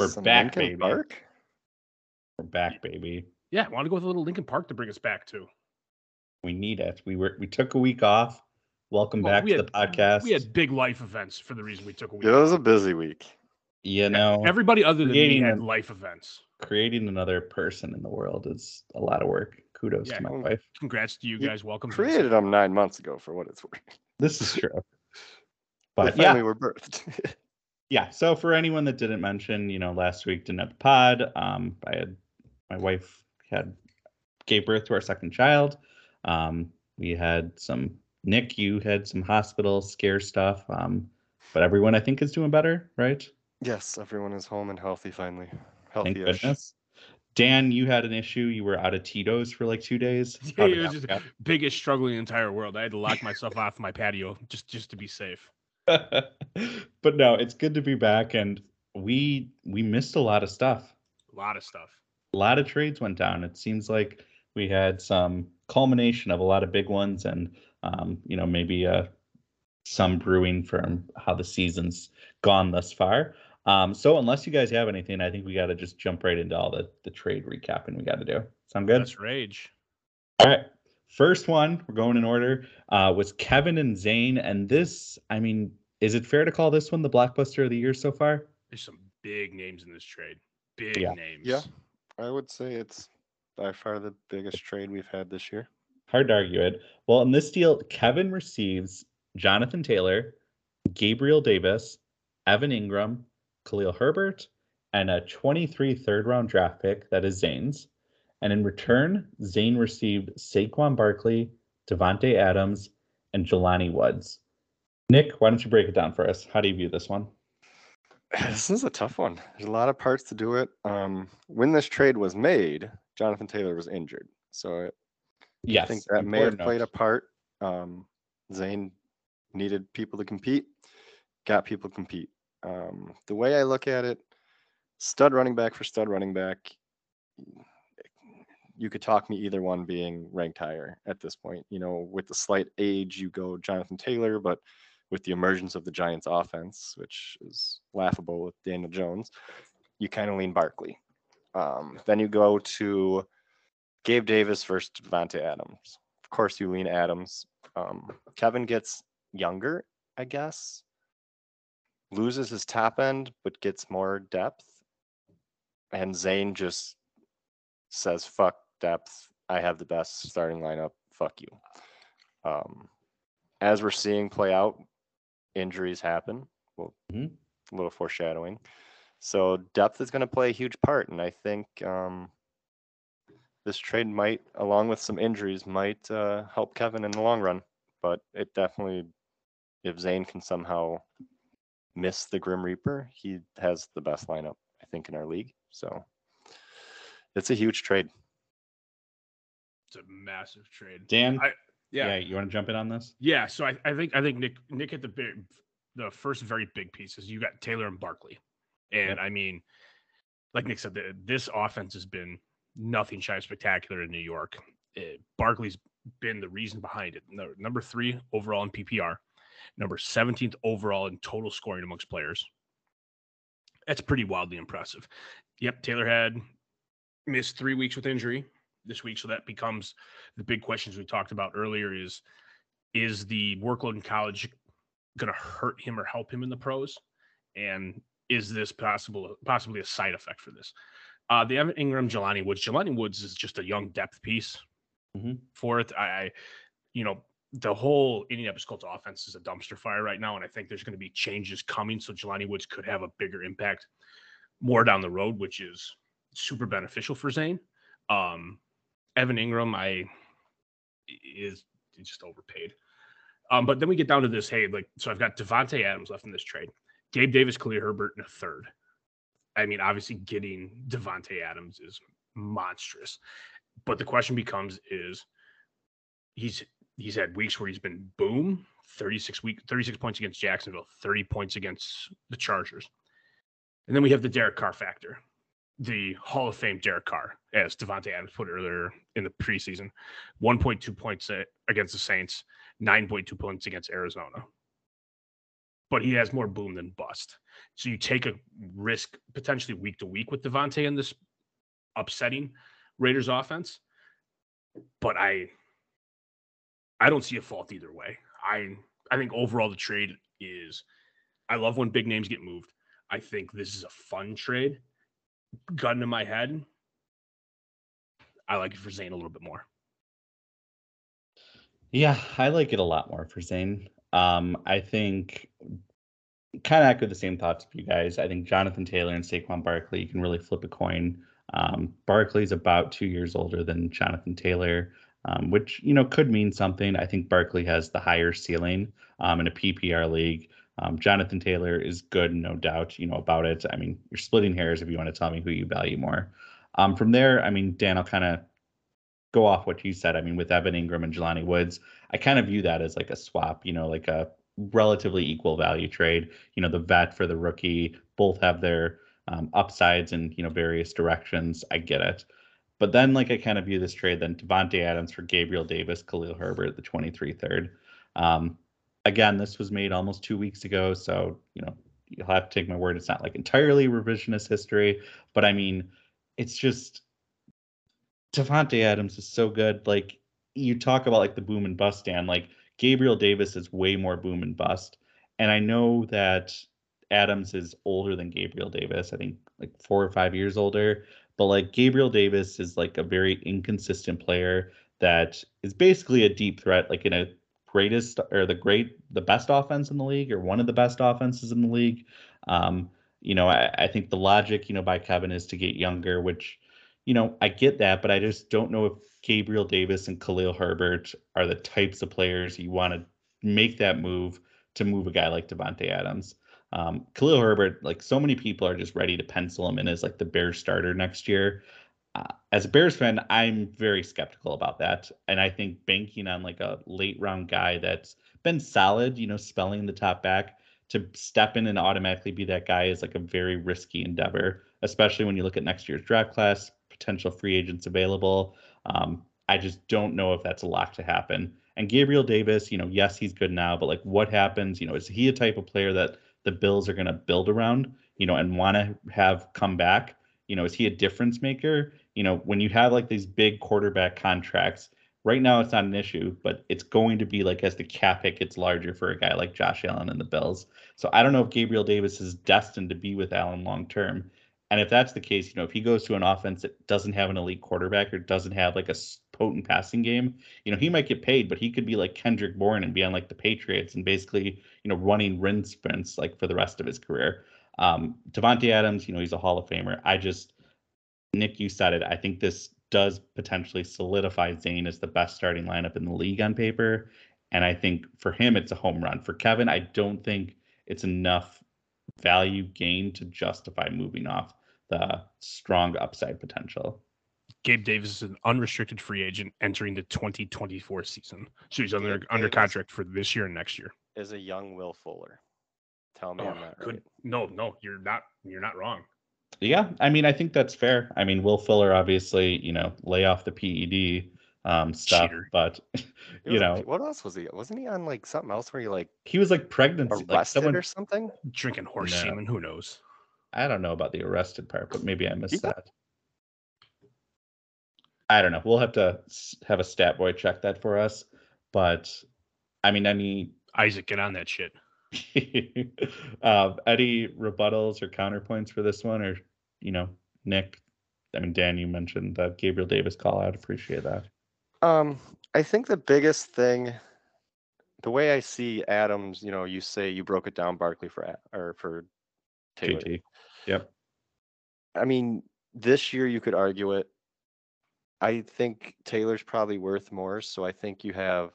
We're Some back, Linkin baby. Park? We're back, baby. Yeah, I want to go with a little Linkin Park to bring us back to. We need it. We were we took a week off. Welcome Well, back we to had- the podcast. We had big life events for the reason we took a week. It was a busy week. you know, Everybody other than me had a- life events. creating another person in the world is a lot of work. Kudos Yeah. to my Well, wife. Congrats to you You guys. Welcome. Created them nine months ago, for what it's worth. This is true. They But yeah, finally were birthed. yeah. So for anyone that didn't mention, you know, last week didn't have the pod. Um, I had my wife had gave birth to our second child. Um, we had some Nick, you had some hospital scare stuff. Um, but everyone I think is doing better, right? yes, everyone is home and healthy finally. Thank Healthy-ish. goodness. Dan, you had an issue. You were out of Tito's for like two days. Yeah, it was that just biggest struggle in the entire world. I had to lock myself off my patio just just to be safe. but no, it's good to be back, and we we missed a lot of stuff. A lot of stuff. a lot of trades went down. It seems like we had some culmination of a lot of big ones, and um, you know maybe uh, some brewing from how the season's gone thus far. Um, so unless you guys have anything, I think we got to just jump right into all the the trade recapping we got to do. Sound good? That's rage. All right. First one, we're going in order, uh, was Kevin and Zane. And this, I mean, is it fair to call this one the blockbuster of the year so far? There's some big names in this trade. Big Yeah. names. Yeah. I would say it's by far the biggest trade we've had this year. Hard to argue it. Well, in this deal, Kevin receives Jonathan Taylor, Gabriel Davis, Evan Engram, Khalil Herbert, and a 23 third round draft pick that is Zane's. And in return, Zane received Saquon Barkley, Davante Adams, and Jelani Woods. Nick, why don't you break it down for us? How do you view this one? This is a tough one. There's a lot of parts to do it. Um, when this trade was made, Jonathan Taylor was injured, so I Yes. think that may have played a part. Um, Zane needed people to compete, got people to compete. Um, the way I look at it, stud running back for stud running back, you could talk me either one being ranked higher at this point. You know, with the slight age, you go Jonathan Taylor, but with the emergence of the Giants offense, which is laughable with Daniel Jones, you kind of lean Barkley. Um, then you go to Gabe Davis versus Davante Adams. Of course, you lean Adams. Um, Kevin gets younger, I guess. Loses his top end, but gets more depth. And Zane just says, fuck depth. I have the best starting lineup. Fuck you. Um, as we're seeing play out, injuries happen. Well, Mhm. a little foreshadowing. So depth is going to play a huge part, and I think um, this trade might, along with some injuries, might uh, help Kevin in the long run. But it definitely, if Zane can somehow miss the Grim Reaper, he has the best lineup I think in our league. So it's a huge trade. It's a massive trade. Dan, I- yeah. Yeah. you want to jump in on this? Yeah, so I, I think I think Nick Nick hit the big, the first very big pieces. You got Taylor and Barkley, and I mean, like Nick said, the, this offense has been nothing shy of spectacular in New York. Uh, Barkley's been the reason behind it. No, number three overall in PPR, number seventeenth overall in total scoring amongst players. That's pretty wildly impressive. Yep, Taylor had missed three weeks with injury this week, so that becomes the big questions we talked about earlier. Is is the workload in college going to hurt him or help him in the pros? And is this possible possibly a side effect for this? Uh, the Evan Engram, Jelani Woods. Jelani Woods is just a young depth piece Mhm. for it. I, I, you know, the whole Indianapolis Colts offense is a dumpster fire right now, and I think there's going to be changes coming. So Jelani Woods could have a bigger impact more down the road, which is super beneficial for Zane. Um, Evan Engram, I is just overpaid. Um, but then we get down to this. Hey, like, so I've got Davante Adams left in this trade. Gabe Davis, Khalil Herbert and a third. I mean, obviously, getting Davante Adams is monstrous. But the question becomes: Is he's he's had weeks where he's been boom, thirty six week, thirty six points against Jacksonville, thirty points against the Chargers, and then we have the Derek Carr factor the Hall of Fame Derek Carr, as Davante Adams put earlier in the preseason. 1.2 points against the Saints, 9.2 points against Arizona. but he has more boom than bust. So you take a risk potentially week to week with Davante in this upsetting Raiders offense. But I I don't see a fault either way. I I think overall the trade is I love when big names get moved. I think this is a fun trade. Gun in my head. I like it for Zane a little bit more. Yeah, I like it a lot more for Zane. Um, I think kind of echo the same thoughts of you guys. I think Jonathan Taylor and Saquon Barkley, you can really flip a coin. Um, Barkley's about two years older than Jonathan Taylor, um, which you know could mean something. I think Barkley has the higher ceiling um, in a PPR league. Um, Jonathan Taylor is good, no doubt, you know about it. I mean, you're splitting hairs if you want to tell me who you value more. Um, from there, I mean, Dan, I'll kind of go off what you said. I mean, with Evan Engram and Jelani Woods, I kind of view that as like a swap, you know, like a relatively equal value trade. You know, the vet for the rookie, both have their um, upsides in you know various directions. I get it, but then like I kind of view this trade then Davante Adams for Gabriel Davis, Khalil Herbert, the 23 third. Um, again, this was made almost two weeks ago, so you know you'll have to take my word. It's not like entirely revisionist history, but I mean, it's just Davante Adams is so good. Like you talk about like the boom and bust, Dan. Like Gabriel Davis is way more boom and bust. And I know that Adams is older than Gabriel Davis. I think like four or five years older. But like Gabriel Davis is like a very inconsistent player that is basically a deep threat, like in a greatest or the great the best offense in the league or one of the best offenses in the league. Um, you know, I, I think the logic, you know, by Kevin is to get younger, which, you know, I get that, but I just don't know if Gabriel Davis and Khalil Herbert are the types of players you want to make that move to move a guy like Davante Adams. Um, Khalil Herbert, like so many people are just ready to pencil him in as like the Bears starter next year. Uh, as a Bears fan, I'm very skeptical about that. And I think banking on like a late round guy that's been solid, you know, spelling the top back to step in and automatically be that guy is like a very risky endeavor, especially when you look at next year's draft class, potential free agents available. Um, I just don't know if that's a lock to happen. And Gabriel Davis, you know, yes, he's good now, but like what happens? You know, is he a type of player that the Bills are going to build around, you know, and want to have come back? You know, is he a difference maker? You know, when you have like these big quarterback contracts, right now it's not an issue, but it's going to be like as the cap hit gets larger for a guy like Josh Allen and the Bills. So I don't know if Gabriel Davis is destined to be with Allen long term. And if that's the case, you know, if he goes to an offense that doesn't have an elite quarterback or doesn't have like a potent passing game, you know, he might get paid, but he could be like Kendrick Bourne and be on like the Patriots and basically, you know, running rin sprints like for the rest of his career. Um, Davante Adams, you know, he's a Hall of Famer. I just, Nick, you said it. I think this does potentially solidify Zane as the best starting lineup in the league on paper. And I think for him, it's a home run. For Kevin, I don't think it's enough value gain to justify moving off the strong upside potential. Gabe Davis is an unrestricted free agent entering the 2024 season. So he's under Gabe under Davis contract for this year and next year. Is a young Will Fuller. Tell me oh, I'm not could, right. No, no, you're not you're not wrong. Yeah, I mean I think that's fair. I mean Will Fuller obviously, you know, lay off the PED um stuff, Cheater. but you know what else was he? Wasn't he on like something else where he like he was like pregnant like someone or something? Drinking horse no. semen, who knows? I don't know about the arrested part, but maybe I missed yeah. that. I don't know. We'll have to have a stat boy check that for us. But I mean, any Isaac, get on that shit. uh, any rebuttals or counterpoints for this one, or you know, Nick? I mean, Dan, you mentioned the Gabriel Davis call out. Appreciate that. Um, I think the biggest thing, the way I see Adams, you know, you say you broke it down Barkley for or for Taylor. JT. Yep. I mean, this year you could argue it. I think Taylor's probably worth more, so I think you have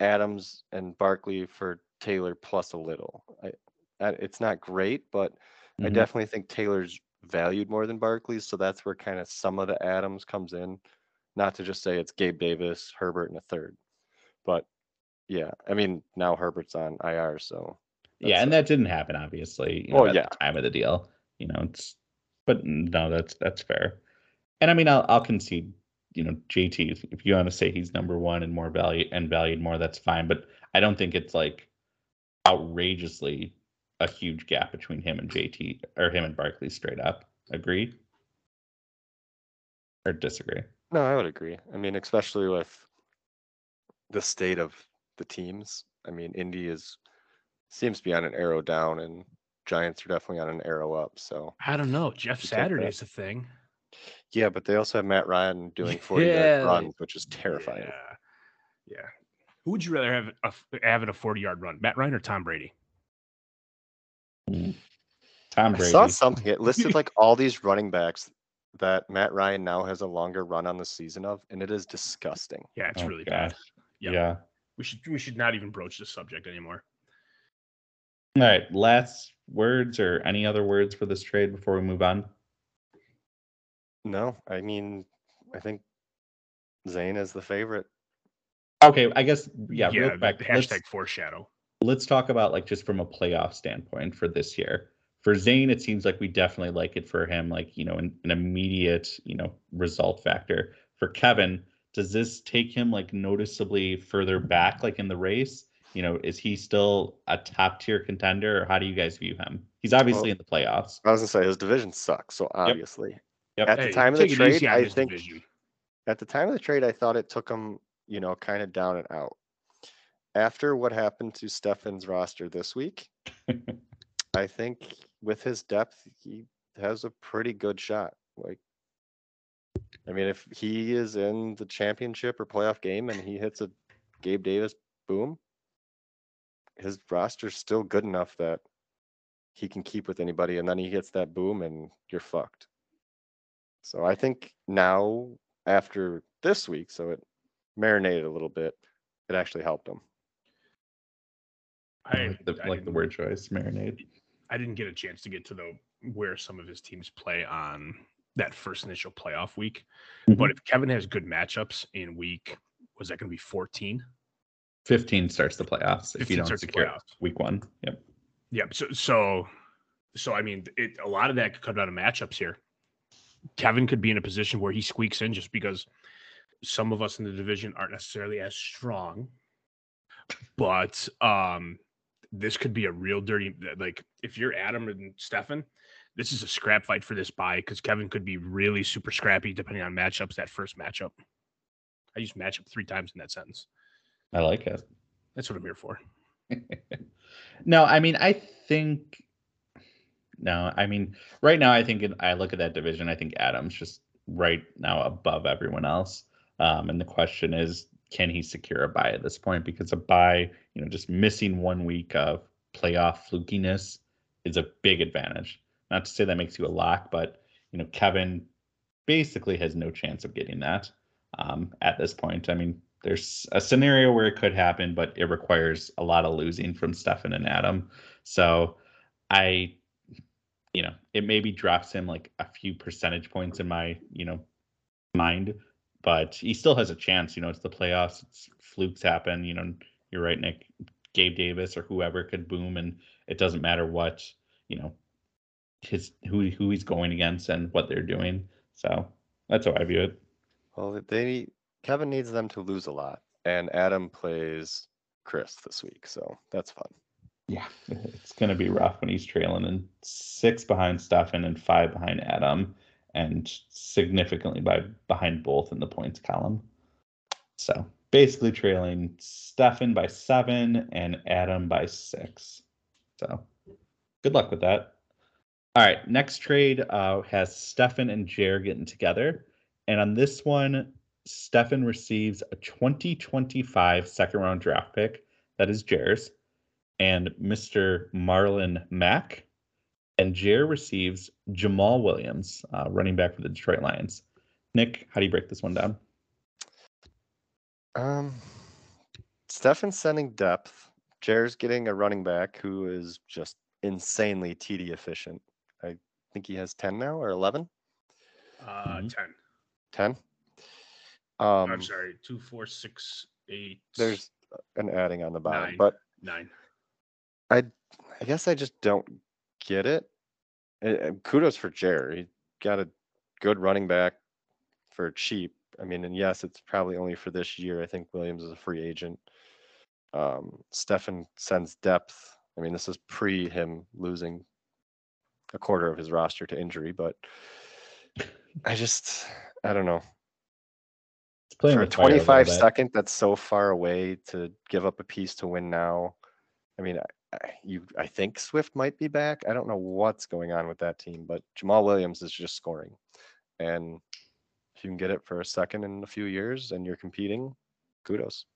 Adams and Barkley for Taylor plus a little. I, it's not great, but I mm-hmm. definitely think Taylor's valued more than Barkley, so that's where kind of some of the Adams comes in. Not to just say it's Gabe Davis, Herbert, and a third, but yeah, I mean now Herbert's on IR, so yeah, and that didn't happen, obviously. You know, at yeah. the time of the deal, you know, it's but no, that's that's fair. And I mean, I'll I'll concede. You know, JT, if you want to say he's number one and more value and valued more, that's fine. But I don't think it's like outrageously a huge gap between him and JT or him and Barkley straight up. Agree? Or disagree? No, I would agree. I mean, especially with the state of the teams. I mean, Indy is seems to be on an arrow down, and Giants are definitely on an arrow up. So I don't know. Jeff You take Saturday that. is a thing. yeah, but they also have Matt Ryan doing 40 Yeah, yard runs, which is terrifying. Yeah. yeah. Who would you rather have a, having a 40 yard run, Matt Ryan or Tom Brady? Tom Brady. I saw something. It listed like all these running backs that Matt Ryan now has a longer run on the season of, and it is disgusting. Yeah, it's Oh, really bad. gosh. Yep. Yeah. We should we should not even broach the subject anymore. All right. Last words or any other words for this trade before we move on? No, I mean, I think Zane is the favorite. Okay, I guess yeah. real the quick, hashtag let's, foreshadow. Let's talk about like just from a playoff standpoint for this year. For Zane, it seems like we definitely like it for him, like you know, an, an immediate you know result factor. For Kevin, does this take him like noticeably further back, like in the race? You know, is he still a top tier contender, or how do you guys view him? He's obviously Well- in the playoffs. I was gonna say his division sucks, so obviously. Yep. At Hey, the time of the trade, I think division. at the time of the trade, I thought it took him, you know, kind of down and out. After what happened to Stefan's roster this week, I think with his depth, he has a pretty good shot. Like, I mean, if he is in the championship or playoff game and he hits a Gabe Davis boom, his roster's still good enough that he can keep with anybody, and then he hits that boom and you're fucked. So I think now after this week, so it marinated a little bit, it actually helped him. I, like the, I like the word choice, marinade. I didn't get a chance to get to the where some of his teams play on that first initial playoff week. Mm-hmm. But if Kevin has good matchups in week, was that going to be 14? 15 starts the playoffs if 15 you don't secure playoffs. week one. Yep. Yep. So, so, so I mean, it, a lot of that could come down to matchups here. Kevin could be in a position where he squeaks in just because some of us in the division aren't necessarily as strong. But um, this could be a real dirty. Like if you're Adam and Stefan, this is a scrap fight for this buy because Kevin could be really super scrappy depending on matchups. That first matchup, I used matchup three times in that sentence. I like it. That's what I'm here for. no, I mean, I think. No, I mean, right now, I think in, I look at that division. I think Adams just right now above everyone else. Um, and the question is, can he secure a buy at this point? Because a buy, you know, just missing one week of playoff flukiness is a big advantage. Not to say that makes you a lock, but you know, Kevin basically has no chance of getting that um, at this point. I mean, there's a scenario where it could happen, but it requires a lot of losing from Stefan and Adam. So I, you know, it maybe drops him like a few percentage points in my, you know, mind, but he still has a chance. You know, it's the playoffs, it's flukes happen. You know, you're right, Nick. Gabe Davis or whoever could boom, and it doesn't matter what, you know, his who who he's going against and what they're doing. So that's how I view it. Well, they Kevin needs them to lose a lot, and Adam plays Chris this week, so that's fun. Yeah, it's gonna be rough when he's trailing and six behind Stefan and five behind Adam, and significantly by behind both in the points column. So basically trailing Stefan by seven and Adam by six. So good luck with that. All right, next trade uh, has Stefan and Jer getting together, and on this one, Stefan receives a 2025 second round draft pick that is Jer's and Mr. Marlon Mack. And Jer receives Jamaal Williams, uh, running back for the Detroit Lions. Nick, how do you break this one down? Um, Stefan's sending depth. Jer's getting a running back who is just insanely TD efficient. I think he has 10 now or 11? Uh, Mhm. 10. 10? Um, I'm sorry, two, four, six, eight, there's an adding on the bottom, Nine. but nine. I I guess I just don't get it. And- kudos for Jer. He got a good running back for cheap. I mean, and yes, it's probably only for this year. I think Williams is a free agent. Um, Stefan sends depth. I mean, this is pre him losing a quarter of his roster to injury, but I just, I don't know. Playing For a with fire a little 25 bit. second, that's so far away to give up a piece to win now. I mean, you, I think Swift might be back. I don't know what's going on with that team, but Jamaal Williams is just scoring. And if you can get it for a second in a few years and you're competing, kudos.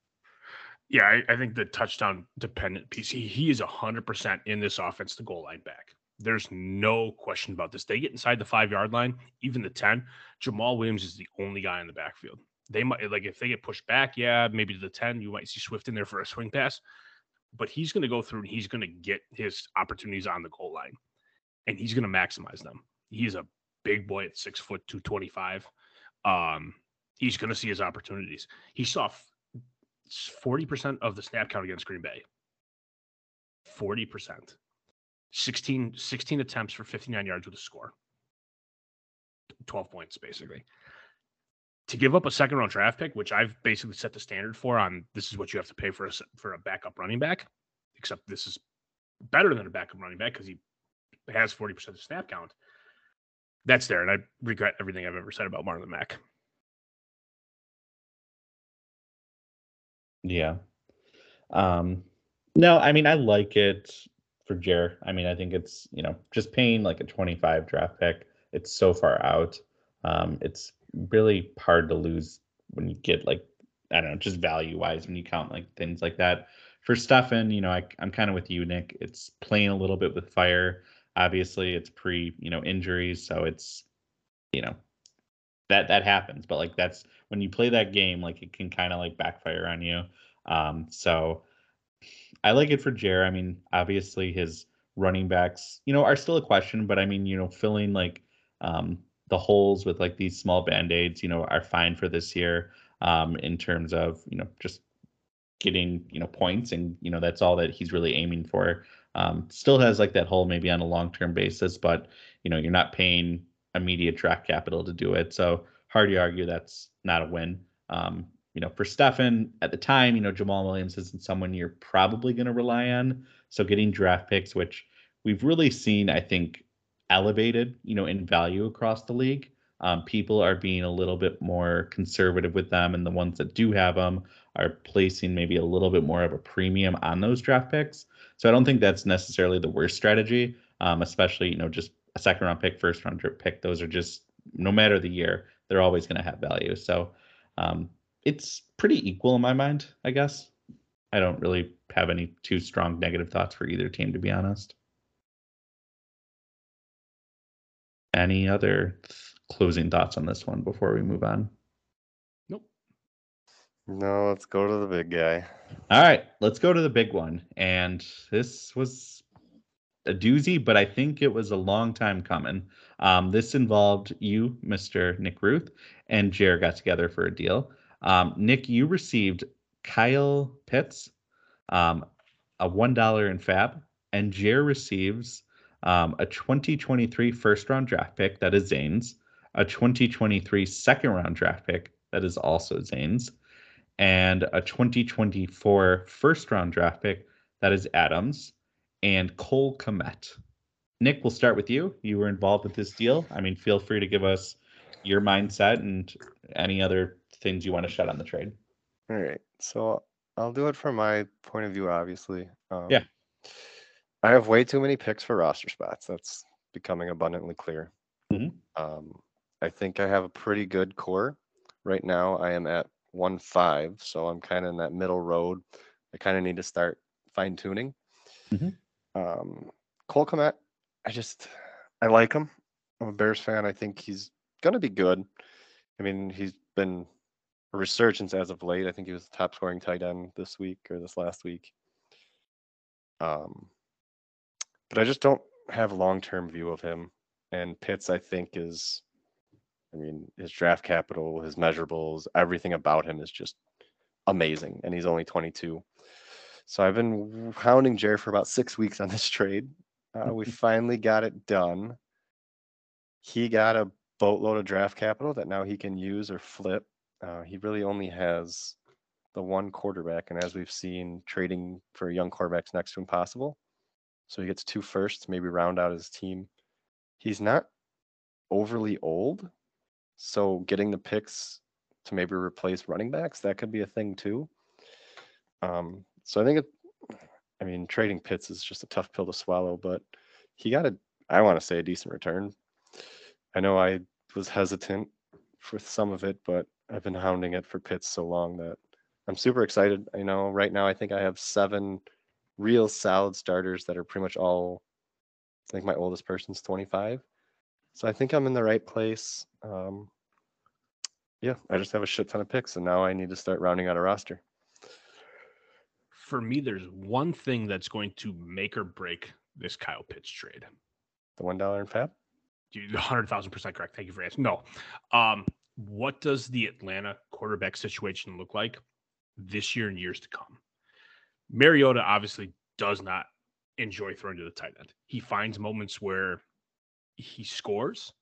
Yeah, I, I think the touchdown dependent piece, he, he is 100% in this offense, the goal line back. There's no question about this. They get inside the five yard line, even the 10. Jamaal Williams is the only guy in the backfield. They might, like, if they get pushed back, yeah, maybe to the 10, you might see Swift in there for a swing pass, but he's going to go through and he's going to get his opportunities on the goal line and he's going to maximize them. He's a big boy at six foot, 225. Um, he's going to see his opportunities. He saw 40% of the snap count against Green Bay. 40%. 16, 16 attempts for 59 yards with a score. 12 points, basically. To give up a second round draft pick, which I've basically set the standard for on this is what you have to pay for a, for a backup running back, except this is better than a backup running back because he has 40% of snap count. That's there. And I regret everything I've ever said about Marlon Mack. Yeah. Um no, I mean I like it for Jer. I mean I think it's, you know, just paying like a 25 draft pick. It's so far out. Um it's really hard to lose when you get like I don't know, just value wise when you count like things like that. For Stefan, you know, I, I'm kind of with you, Nick. It's playing a little bit with fire. Obviously, it's pre, you know, injuries, so it's, you know, that that happens. But like that's when you play that game, like it can kind of like backfire on you. Um, so I like it for Jer. I mean, obviously his running backs, you know, are still a question, but I mean, you know, filling like um, the holes with like these small band aids, you know, are fine for this year um, in terms of you know just getting you know points, and you know that's all that he's really aiming for. Um, still has like that hole maybe on a long term basis, but you know you're not paying immediate draft capital to do it, so hard to argue that's not a win. Um, you know, for Stefan at the time, you know, Jamaal Williams isn't someone you're probably going to rely on. So getting draft picks, which we've really seen, I think, elevated, you know, in value across the league. Um, people are being a little bit more conservative with them, and the ones that do have them are placing maybe a little bit more of a premium on those draft picks. So I don't think that's necessarily the worst strategy, um, especially you know just a second round pick, first round pick. Those are just no matter the year, they're always going to have value. So um, it's pretty equal in my mind, I guess. I don't really have any too strong negative thoughts for either team, to be honest. Any other th- closing thoughts on this one before we move on? Nope. No, let's go to the big guy. All right, let's go to the big one. And this was a doozy, but I think it was a long time coming. Um, this involved you, Mr. Nick Ruth, and Jer got together for a deal. Um, Nick, you received Kyle Pitts, um, a one dollar in FAAB, and Jer receives um, a 2023 first round draft pick that is Zane's, a 2023 second round draft pick that is also Zane's, and a 2024 first round draft pick that is Adams, and Cole Kmet. Nick, we'll start with you. You were involved with this deal. I mean, feel free to give us your mindset and any other things you want to shed on the trade. All right. So I'll do it from my point of view, obviously. Um, Yeah. I have way too many picks for roster spots. That's becoming abundantly clear. Mhm. Um, I think I have a pretty good core. Right now, I am at one five, so I'm kind of in that middle road. I kind of need to start fine tuning. Mhm. Um, Cole Kmet, I just I like him. I'm a Bears fan. I think he's gonna be good. I mean, he's been a resurgence as of late. I think he was the top scoring tight end this week or this last week. Um, but I just don't have a long term view of him. And Pitts, I think, is, I mean, his draft capital, his measurables, everything about him is just amazing. And he's only 22. So I've been hounding Jerry for about six weeks on this trade. Uh, we finally got it done. He got a boatload of draft capital that now he can use or flip. Uh, he really only has the one quarterback, and as we've seen, trading for young quarterbacks next to impossible. So he gets two firsts, maybe round out his team. He's not overly old, so getting the picks to maybe replace running backs that could be a thing too. Um, so I think it. I mean, trading Pitts is just a tough pill to swallow, but he got a. I want to say a decent return. I know I was hesitant for some of it, but I've been hounding it for Pitts so long that I'm super excited. You know, right now I think I have seven real solid starters that are pretty much all. I think my oldest person's 25, so I think I'm in the right place. Um, yeah, I just have a shit ton of picks, and now I need to start rounding out a roster. For me, there's one thing that's going to make or break this Kyle Pitts trade. The one dollar in FAAB. You hundred thousand percent correct. Thank you for asking. No, um, what does the Atlanta quarterback situation look like this year and years to come? Mariota obviously does not enjoy throwing to the tight end. He finds moments where he scores,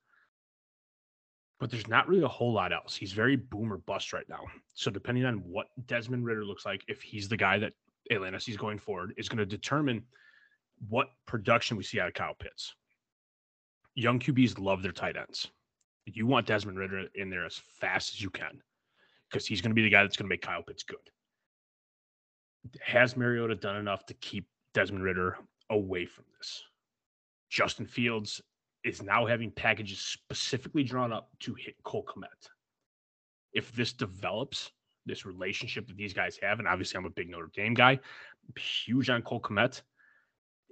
but there's not really a whole lot else. He's very boomer bust right now. So depending on what Desmond Ridder looks like, if he's the guy that Atlanta sees going forward, is going to determine what production we see out of Kyle Pitts. Young QBs love their tight ends. You want Desmond Ridder in there as fast as you can because he's going to be the guy that's going to make Kyle Pitts good. Has Mariota done enough to keep Desmond Ridder away from this? Justin Fields is now having packages specifically drawn up to hit Cole Kmet. If this develops, this relationship that these guys have, and obviously I'm a big Notre Dame guy, huge on Cole Kmet.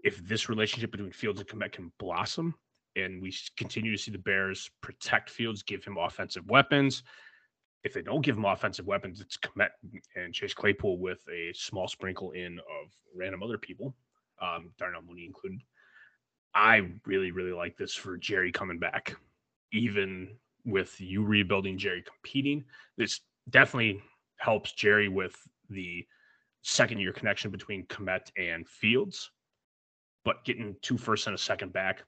If this relationship between Fields and Kmet can blossom, and we continue to see the Bears protect Fields, give him offensive weapons. If they don't give him offensive weapons, it's Kmet and Chase Claypool with a small sprinkle in of random other people, um, Darnell Mooney included. I really, really like this for Jerry coming back. Even with you rebuilding Jerry competing, this definitely helps Jerry with the second year connection between Kmet and Fields. But getting two first and a second back,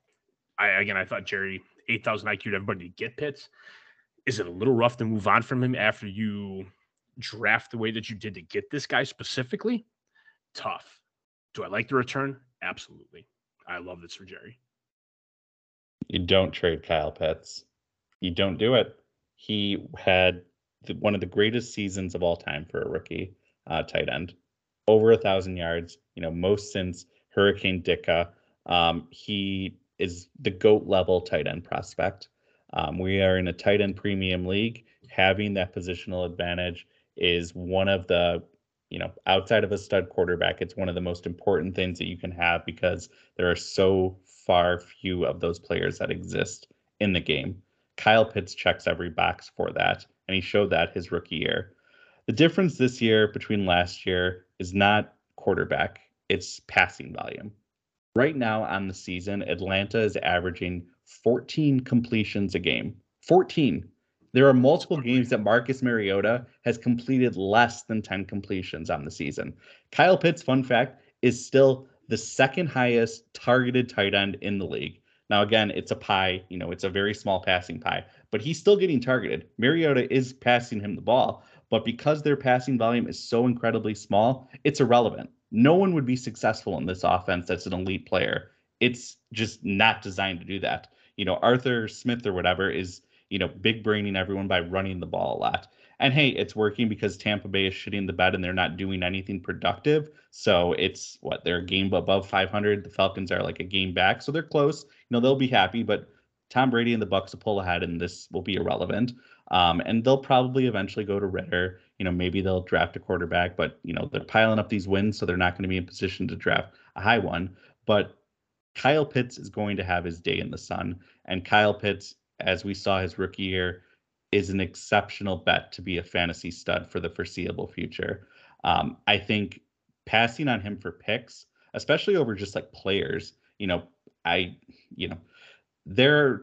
I again I thought Jerry 8,000 IQ to everybody to get Pitts. Is it a little rough to move on from him after you draft the way that you did to get this guy specifically? Tough. Do I like the return? Absolutely. I love this for Jerry. You don't trade Kyle Pitts. You don't do it. He had the, one of the greatest seasons of all time for a rookie uh, tight end. Over a thousand yards, you know, most since Hurricane Ditka. Um, he is the GOAT level tight end prospect. Um, we are in a tight end premium league. Having that positional advantage is one of the you know, outside of a stud quarterback, it's one of the most important things that you can have because there are so far few of those players that exist in the game. Kyle Pitts checks every box for that, and he showed that his rookie year. The difference this year between last year is not quarterback, it's passing volume. Right now on the season, Atlanta is averaging 14 completions a game. 14. There are multiple games that Marcus Mariota has completed less than 10 completions on the season. Kyle Pitts, fun fact, is still the second highest targeted tight end in the league. Now, again, it's a pie, you know, it's a very small passing pie, but he's still getting targeted. Mariota is passing him the ball, but because their passing volume is so incredibly small, it's irrelevant. No one would be successful in this offense that's an elite player. It's just not designed to do that. You know, Arthur Smith or whatever is you know, big braining everyone by running the ball a lot. And hey, it's working because Tampa Bay is shitting the bed and they're not doing anything productive. So it's what they're a game above 500. The Falcons are like a game back, so they're close. You know, they'll be happy, but Tom Brady and the Bucks will pull ahead, and this will be irrelevant. Um, and they'll probably eventually go to Ridder. You know, maybe they'll draft a quarterback, but you know they're piling up these wins, so they're not going to be in position to draft a high one. But Kyle Pitts is going to have his day in the sun, and Kyle Pitts as we saw his rookie year, is an exceptional bet to be a fantasy stud for the foreseeable future. Um, I think passing on him for picks, especially over just like players, you know, I, you know, there,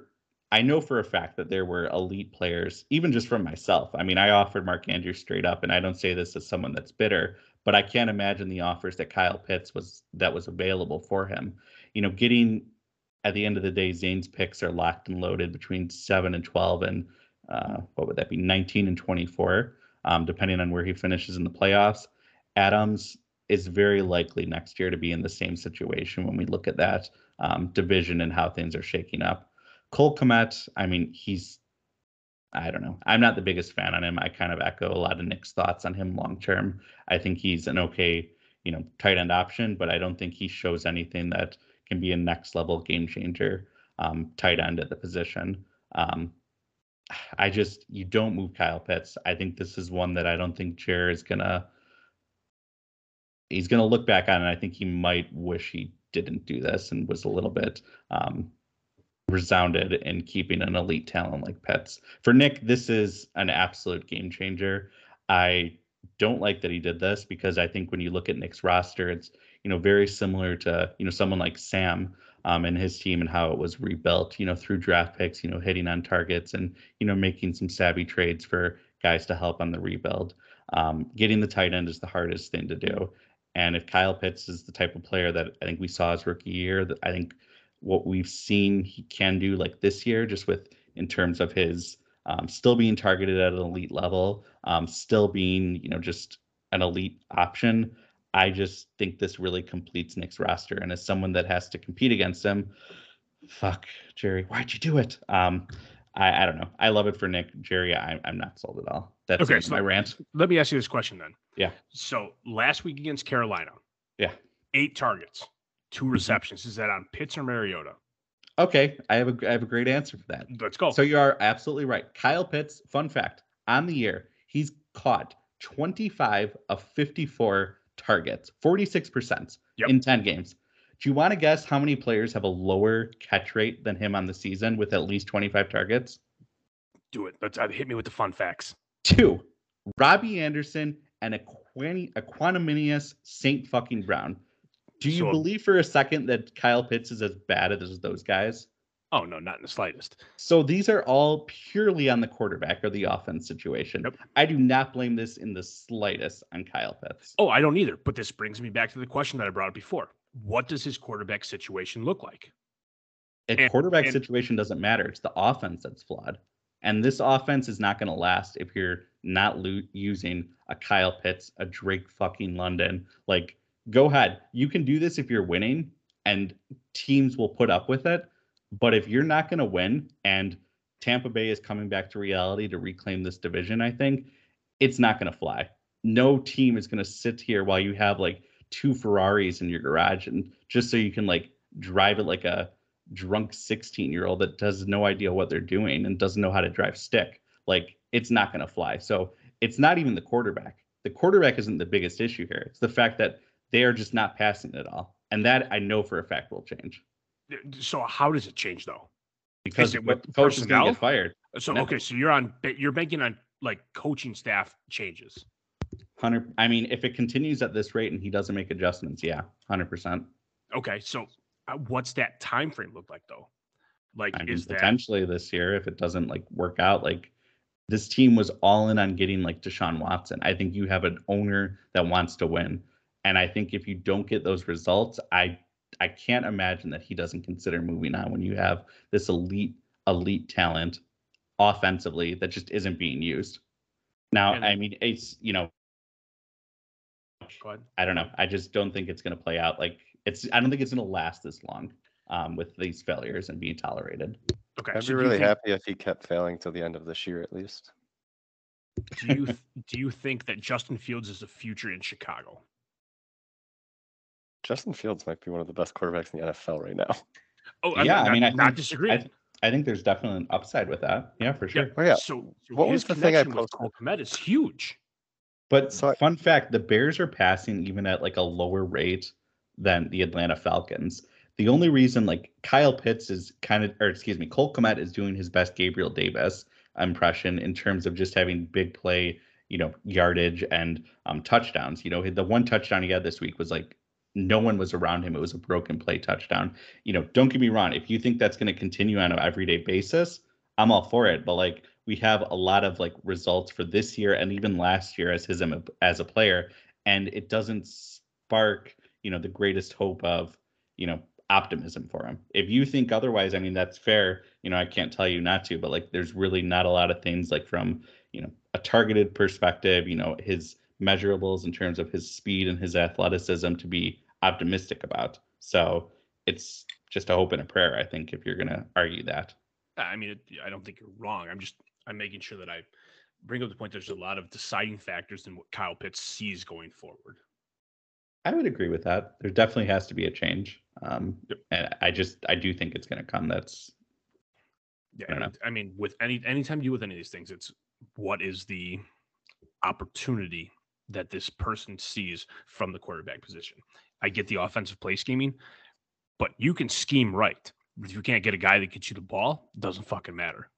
I know for a fact that there were elite players, even just from myself. I mean, I offered Mark Andrews straight up, and I don't say this as someone that's bitter, but I can't imagine the offers that Kyle Pitts was that was available for him. You know, getting at the end of the day, Zane's picks are locked and loaded between seven and twelve, and uh, what would that be, nineteen and twenty-four. um, depending on where he finishes in the playoffs. Adams is very likely next year to be in the same situation when we look at that um, division and how things are shaking up. Cole Kmet, I mean, he's I don't know. I'm not the biggest fan on him. I kind of echo a lot of Nick's thoughts on him long term. I think he's an okay, you know, tight end option, but I don't think he shows anything that can be a next level game changer um, tight end at the position. Um, I just you don't move Kyle Pitts. I think this is one that I don't think Jer is gonna he's gonna look back on and I think he might wish he didn't do this and was a little bit um, resounded in keeping an elite talent like Pitts. For Nick, this is an absolute game changer. I don't like that he did this because I think when you look at Nick's roster, it's you know very similar to you know someone like Sam um, and his team and how it was rebuilt, you know, through draft picks, you know, hitting on targets and you know making some savvy trades for guys to help on the rebuild. Um, getting the tight end is the hardest thing to do, and if Kyle Pitts is the type of player that I think we saw his rookie year, that I think what we've seen he can do like this year, just with in terms of his um, still being targeted at an elite level, um, still being you know just an elite option. I just think this really completes Nick's roster, and as someone that has to compete against him, fuck Jerry, why'd you do it? Um, I, I don't know. I love it for Nick. Jerry, I, I'm not sold at all. That's Okay, so- my rant. Let me ask you this question then. Yeah. So last week against Carolina, Yeah. eight targets, two receptions. Is that on Pitts or Mariota? Okay, I have a I have a great answer for that. Let's go. So you are absolutely right. Kyle Pitts, fun fact, on the year, he's caught 25 of 54 targets, 46% Yep. in 10 games. Do you want to guess how many players have a lower catch rate than him on the season with at least 25 targets? Do it. Let's uh, hit me with the fun facts. Two, Robbie Anderson and Aquani- Aquaniminius St. fucking Brown. Do you So- believe for a second that Kyle Pitts is as bad as those guys? Oh no, not in the slightest. So these are all purely on the quarterback or the offense situation. I do not blame this in the slightest on Kyle Pitts. Oh, I don't either. But this brings me back to the question that I brought up before. What does his quarterback situation look like? A and- quarterback and- situation doesn't matter. It's the offense that's flawed. And this offense is not going to last if you're not lo- using a Kyle Pitts, a Drake fucking London. Like, go ahead. You can do this if you're winning, and teams will put up with it. But if you're not going to win, and Tampa Bay is coming back to reality to reclaim this division, I think it's not going to fly. No team is going to sit here while you have like two Ferraris in your garage and just so you can like drive it like a drunk 16 year old that has no idea what they're doing and doesn't know how to drive stick. Like it's not going to fly. So it's not even the quarterback. The quarterback isn't the biggest issue here. It's the fact that they are just not passing it all. And that I know for a fact will change So how does it change though? because it the with coach is going to get fired. So No. okay, so you're on you're banking on like coaching staff changes. Hundred. I mean, if it continues at this rate and he doesn't make adjustments, yeah, hundred percent. Okay, so uh, what's that time frame look like though? Like I mean, is that potentially this year if it doesn't like work out. Like this team was all in on getting like Deshaun Watson. I think you have an owner that wants to win, and I think if you don't get those results, I I can't imagine that he doesn't consider moving on when you have this elite elite talent offensively that just isn't being used. Now, And- I mean, it's you know I don't know. I just don't think it's going to play out like it's. I don't think it's going to last this long um, with these failures and being tolerated. Okay, I'd be do really think- happy if he kept failing till the end of this year at least. Do you do you think that Justin Fields is a future in Chicago? Justin Fields might be one of the best quarterbacks in the NFL right now. Oh, I'm Yeah, not, I mean, I not think- disagreeing. I, I think there's definitely an upside with that. Yeah, for sure. Yeah. Oh yeah, So, so What was the thing I connection with posted? Cole Kmet is huge. But So I- fun fact, the Bears are passing even at like a lower rate than the Atlanta Falcons. The only reason like Kyle Pitts is kind of or excuse me, Cole Kmet is doing his best Gabriel Davis impression in terms of just having big play, you know, yardage and um touchdowns. You know, the one touchdown he had this week was like no one was around him. It was a broken play touchdown. You know, don't get me wrong. If you think that's going to continue on an everyday basis, I'm all for it. But like we have a lot of like results for this year and even last year as his um, as a player, and it doesn't spark you know the greatest hope of you know optimism for him. If you think otherwise, I mean that's fair. You know, I can't tell you not to, but like there's really not a lot of things like from you know a targeted perspective, you know, his measurables in terms of his speed and his athleticism to be optimistic about. So it's just a hope and a prayer, I think, if you're going to argue that. I mean, I don't think you're wrong. I'm just I'm making sure that I bring up the point. There's a lot of deciding factors in what Kyle Pitts sees going forward. I would agree with that. There definitely has to be a change, um, Yep. and I just I do think it's going to come. That's Yeah, I I mean, with any anytime you do with any of these things, it's what is the opportunity that this person sees from the quarterback position. I get the offensive play scheming, but you can scheme right. If you can't get a guy that gets you the ball, it doesn't fucking matter.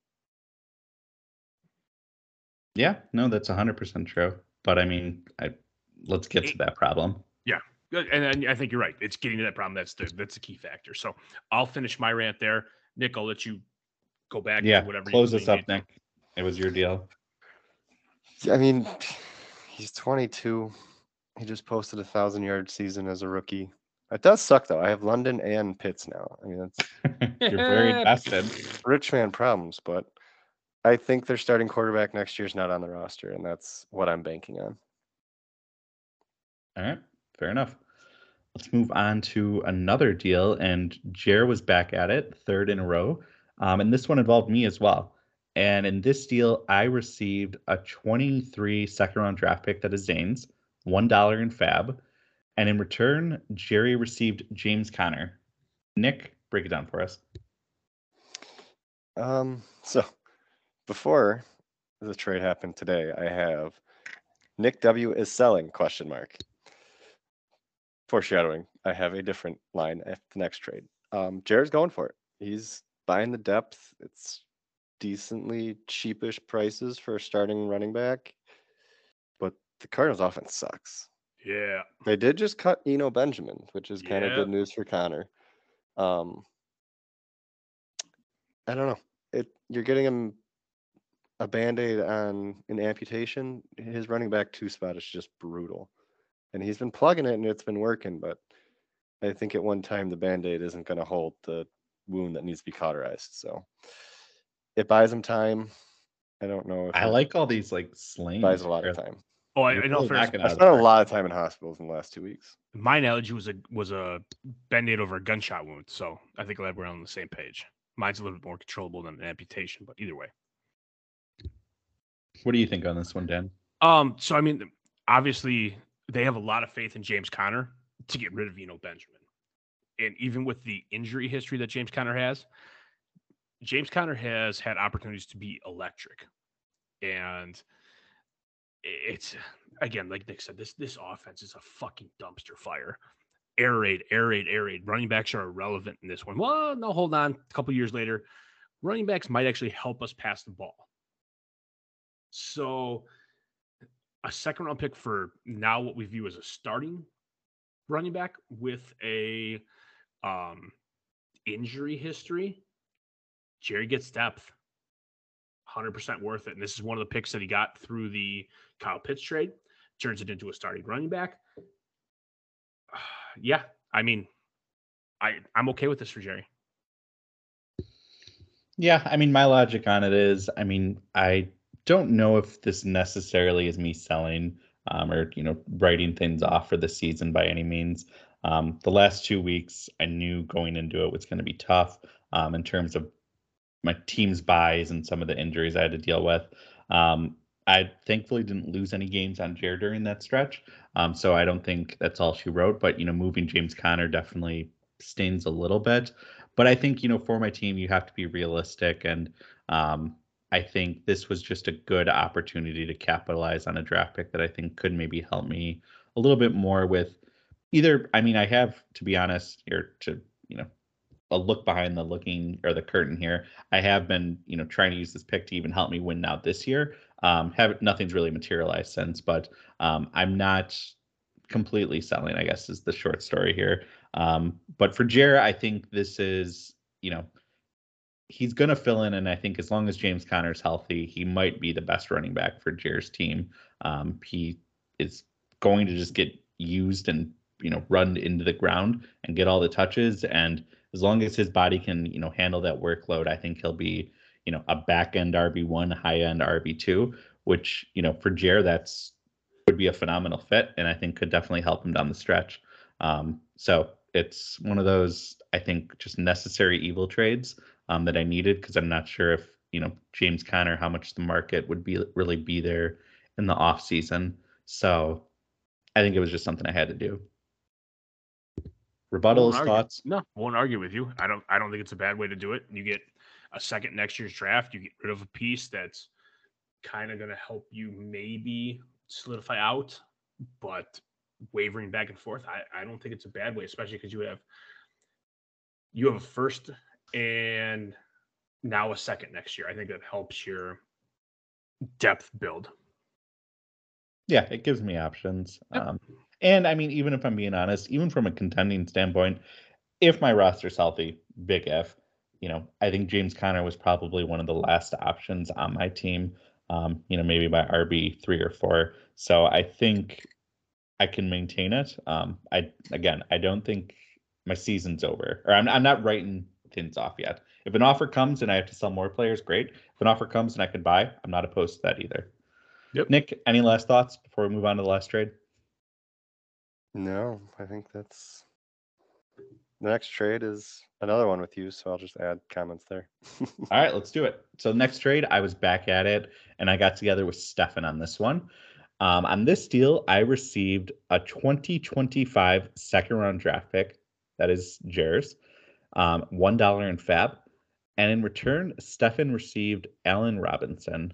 yeah, no, that's hundred percent true. But I mean, I let's get to that problem. Yeah. And, and I think you're right. It's getting to that problem. That's the that's the key factor. So I'll finish my rant there. Nick, I'll let you go back. Yeah, to whatever. close you this up, need. Nick. It was your deal. I mean, he's 22. He just posted a thousand yard season as a rookie. It does suck though. I have London and Pitts now. I mean, that's You're very invested. rich man problems, but I think their starting quarterback next year is not on the roster, and that's what I'm banking on. All right, fair enough. Let's move on to another deal. And Jer was back at it, third in a row. Um, and this one involved me as well. And in this deal, I received a 23 second round draft pick that is Zane's, $1 in FAAB. And in return, Jerry received James Conner. Nick, break it down for us. Um, so before the trade happened today, I have Nick W is selling question mark. Foreshadowing. I have a different line at the next trade. Um, Jared's going for it. He's buying the depth. It's decently cheapish prices for starting running back, the Cardinals offense sucks. Yeah. They did just cut Eno Benjamin, which is kind of Yeah. good news for Conner. Um, I don't know. It you're getting him a band-aid on an amputation. His running back two spot is just brutal. And he's been plugging it and it's been working, but I think at one time the band-aid isn't gonna hold the wound that needs to be cauterized. So it buys him time. I don't know if I like all these like slings. buys a lot of time. Oh, I, You're know. really Fairness, knocking I out spent a lot of time in hospitals in the last two weeks. my analogy was a was a band-aid over a gunshot wound. So I think glad we're on the same page. Mine's a little bit more controllable than an amputation, but either way. What do you think on this one, Dan? Um, so I mean, obviously they have a lot of faith in James Conner to get rid of Eno Benjamin. And even with the injury history that James Conner has, James Conner has had opportunities to be electric. And i- it's again, like Nick said, this this offense is a fucking dumpster fire. Air raid, air raid, air raid. Running backs are irrelevant in this one. Well, no, hold on. A couple years later, running backs might actually help us pass the ball. So a second round pick for now what we view as a starting running back with a um injury history. Jerry gets depth. 100% worth it. And this is one of the picks that he got through the Kyle Pitts trade. Turns it into a starting running back. Yeah, I mean, I I'm okay with this for Jerry. Yeah, I mean, my logic on it is, I mean, I don't know if this necessarily is me selling um, or you know writing things off for the season by any means. Um, the last two weeks, I knew going into it was going to be tough um, in terms of my team's byes and some of the injuries I had to deal with. Um, I thankfully didn't lose any games on Jared during that stretch, um, so I don't think that's all she wrote. But you know, moving James Conner definitely stings a little bit. But I think you know, for my team, you have to be realistic, and um, I think this was just a good opportunity to capitalize on a draft pick that I think could maybe help me a little bit more with either. I mean, I have to be honest here to you know a look behind the looking or the curtain here. I have been, you know, trying to use this pick to even help me win now this year. Um, have nothing's really materialized since, but um, I'm not completely selling. I guess is the short story here. Um, but for Jer, I think this is, you know, he's going to fill in, and I think as long as James Conner's healthy, he might be the best running back for Jer's team. Um, he is going to just get used and you know run into the ground and get all the touches and as long as his body can you know handle that workload i think he'll be you know a back end rb1 high end rb2 which you know for Jer that's would be a phenomenal fit, and I think could definitely help him down the stretch. Um, so it's one of those I think just necessary evil trades um, that I needed because I'm not sure if you know James Conner how much the market would be really be there in the off season. So I think it was just something I had to do. Rebuttals, thoughts? No, won't argue with you. I don't. I don't think it's a bad way to do it. You get a second next year's draft. You get rid of a piece that's kind of going to help you maybe solidify out, but wavering back and forth. I, I don't think it's a bad way, especially because you have you have a first and now a second next year. I think that helps your depth build. Yeah, it gives me options. Yep. Um, and I mean, even if I'm being honest, even from a contending standpoint, if my roster's healthy, big if, you know, I think James Conner was probably one of the last options on my team. Um, you know, maybe by RB three or four. So I think I can maintain it. Um, I again, I don't think my season's over, or I'm I'm not writing things off yet. If an offer comes and I have to sell more players, great. If an offer comes and I can buy, I'm not opposed to that either. Yep. Nick, any last thoughts before we move on to the last trade? No, I think that's the next trade is another one with you, so I'll just add comments there. All right, let's do it. So next trade, I was back at it, and I got together with Stefan on this one. Um, on this deal, I received a 2025 second round draft pick. That is Jers. Um, one dollar in FAAB, and in return, Stefan received Allen Robinson.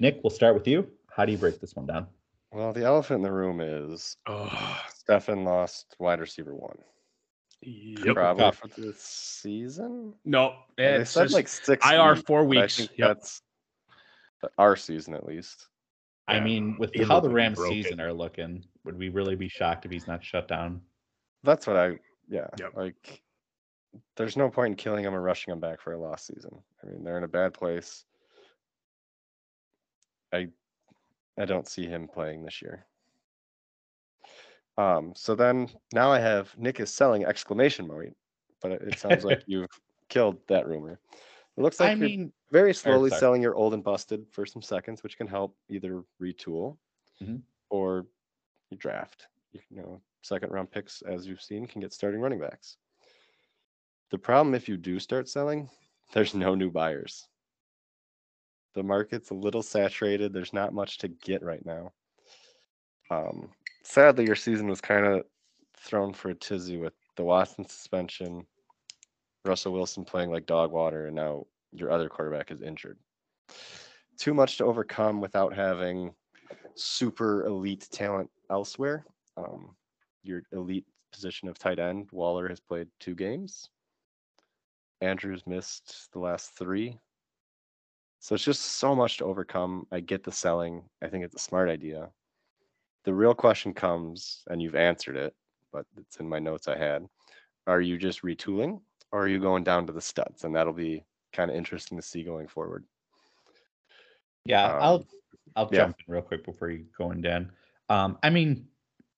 Nick, we'll start with you. How do you break this one down? well, the elephant in the room is Oh, Stefan lost wide receiver one. yep. Probably Kupp. for the season. No, They it said says like six. IR weeks, four weeks. Yep. that's our season at least. I Yeah, mean, with he how the Rams broke season are looking, would we really be shocked if he's not shut down? That's what I. Yeah. Yep. Like, there's no point in killing him or rushing him back for a lost season. I mean, they're in a bad place. I, I don't see him playing this year. Um. So then now I have Nick is selling exclamation point, but it, sounds like you've killed that rumor. It looks like I you're mean, very slowly sorry. selling your old and busted for some seconds, which can help either retool Mhm. or you draft. You know, second round picks, as you've seen, can get starting running backs. The problem if you do start selling, there's no new buyers. The market's a little saturated. There's not much to get right now. Um, sadly, your season was kind of thrown for a tizzy with the Watson suspension, Russell Wilson playing like dog water, and now your other quarterback is injured. Too much to overcome without having super elite talent elsewhere. Um, your elite position of tight end, Waller has played two games. Andrews missed the last three. So it's just so much to overcome. I get the selling. I think it's a smart idea. The real question comes, and you've answered it, but it's in my notes I had. Are you just retooling or are you going down to the studs? And that'll be kind of interesting to see going forward. Yeah, I'll Um, I'll yeah. jump in real quick before you go in, Dan. Um, I mean,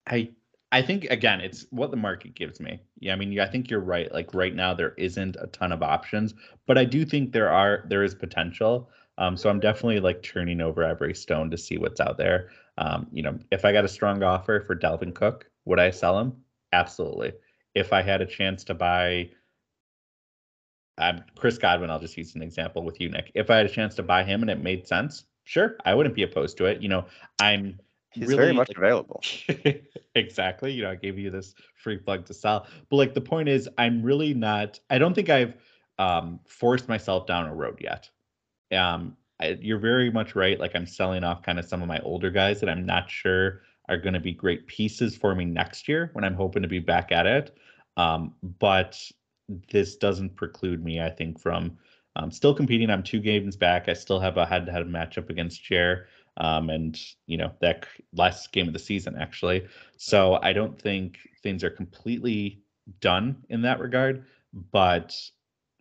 I I think again, it's what the market gives me. Yeah, I mean, I think you're right. Like right now, there isn't a ton of options, but I do think there are there is potential. Um, so I'm definitely like turning over every stone to see what's out there. Um, you know, if I got a strong offer for Dalvin Cook, would I sell him? Absolutely. If I had a chance to buy I'm Chris Godwin, I'll just use an example with you, Nick. If I had a chance to buy him and it made sense, sure, I wouldn't be opposed to it. You know, I'm He's really very much like- available. exactly. You know, I gave you this free plug to sell, but like the point is, I'm really not. I don't think I've um, forced myself down a road yet. Um, I, you're very much right. Like I'm selling off kind of some of my older guys that I'm not sure are going to be great pieces for me next year when I'm hoping to be back at it. Um, but this doesn't preclude me, I think, from um, still competing. I'm two games back. I still have a head-to-head matchup against Chair, um, and you know that last game of the season actually. So I don't think things are completely done in that regard. But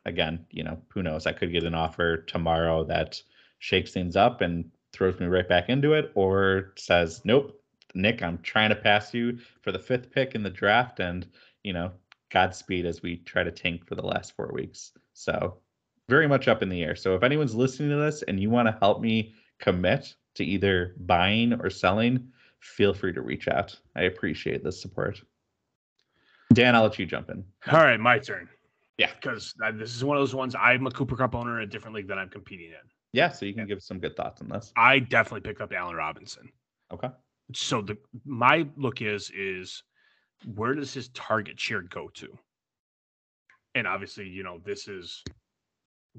again, you know, who knows? I could get an offer tomorrow that shakes things up and throws me right back into it, or says, "Nope, Nick, I'm trying to pass you for the fifth pick in the draft," and you know, Godspeed as we try to tank for the last four weeks. So very much up in the air. So if anyone's listening to this and you want to help me commit to either buying or selling, feel free to reach out. I appreciate the support. Dan, I'll let you jump in. All right, my turn. Yeah. Because this is one of those ones I'm a Cooper Kupp owner in a different league that I'm competing in. Yeah, so you can give some good thoughts on this. I definitely picked up Allen Robinson. Okay. So the my look is is where does his target share go to? And obviously, you know, this is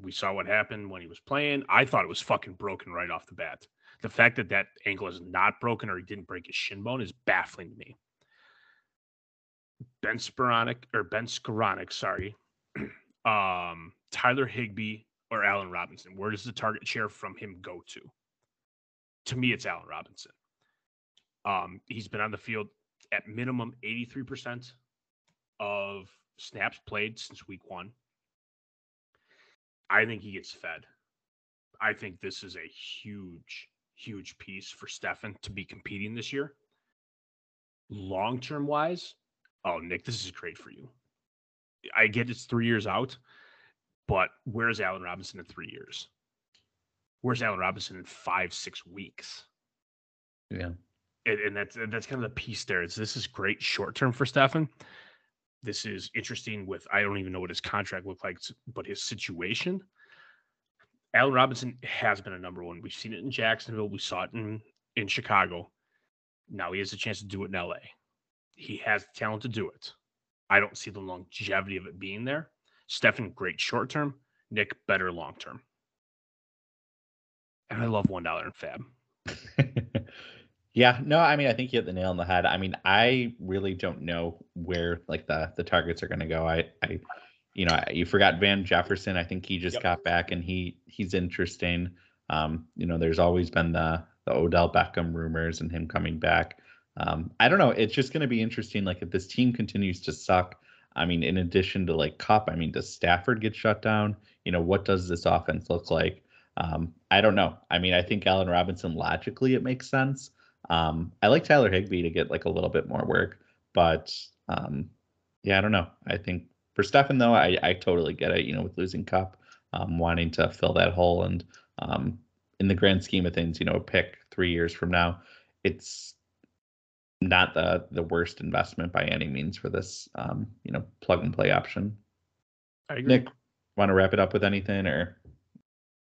we saw what happened when he was playing. I thought it was fucking broken right off the bat. The fact that that ankle is not broken or he didn't break his shin bone is baffling to me. Ben Sporonic or Ben Skowronek, sorry, um, Tyler Higbee or Allen Robinson. Where does the target share from him go to? To me, it's Allen Robinson. Um, he's been on the field at minimum 83% of snaps played since week one. I think he gets fed. I think this is a huge, huge piece for Stefan to be competing this year. Long term wise, oh, Nick, this is great for you. I get it's three years out, but where's Allen Robinson in three years? Where's Allen Robinson in five, six weeks? Yeah. And, and that's that's kind of the piece there. Is this is great short term for Stefan. This is interesting with I don't even know what his contract looked like, but his situation. Allen Robinson has been a number one. We've seen it in Jacksonville. We saw it in in Chicago. Now he has a chance to do it in LA. He has the talent to do it. I don't see the longevity of it being there. Stefan, great short term. Nick, better long term. And I love one dollar in FAAB. yeah, no, I mean, I think you hit the nail on the head. I mean, I really don't know where like the the targets are going to go. I, I, you know, you forgot Van Jefferson. I think he just yep. got back and he he's interesting. Um, you know, there's always been the the Odell Beckham rumors and him coming back. Um, I don't know. It's just going to be interesting. Like if this team continues to suck, I mean, in addition to like Kupp, I mean, does Stafford get shut down? You know, what does this offense look like? Um, I don't know. I mean, I think Allen Robinson logically it makes sense. Um, I like Tyler Higbee to get like a little bit more work, but um, yeah, I don't know. I think for Stefan though, I, I totally get it. You know, with losing Kupp, um, wanting to fill that hole, and um, in the grand scheme of things, you know, pick three years from now, it's not the the worst investment by any means for this um, you know plug and play option. Nick, want to wrap it up with anything, or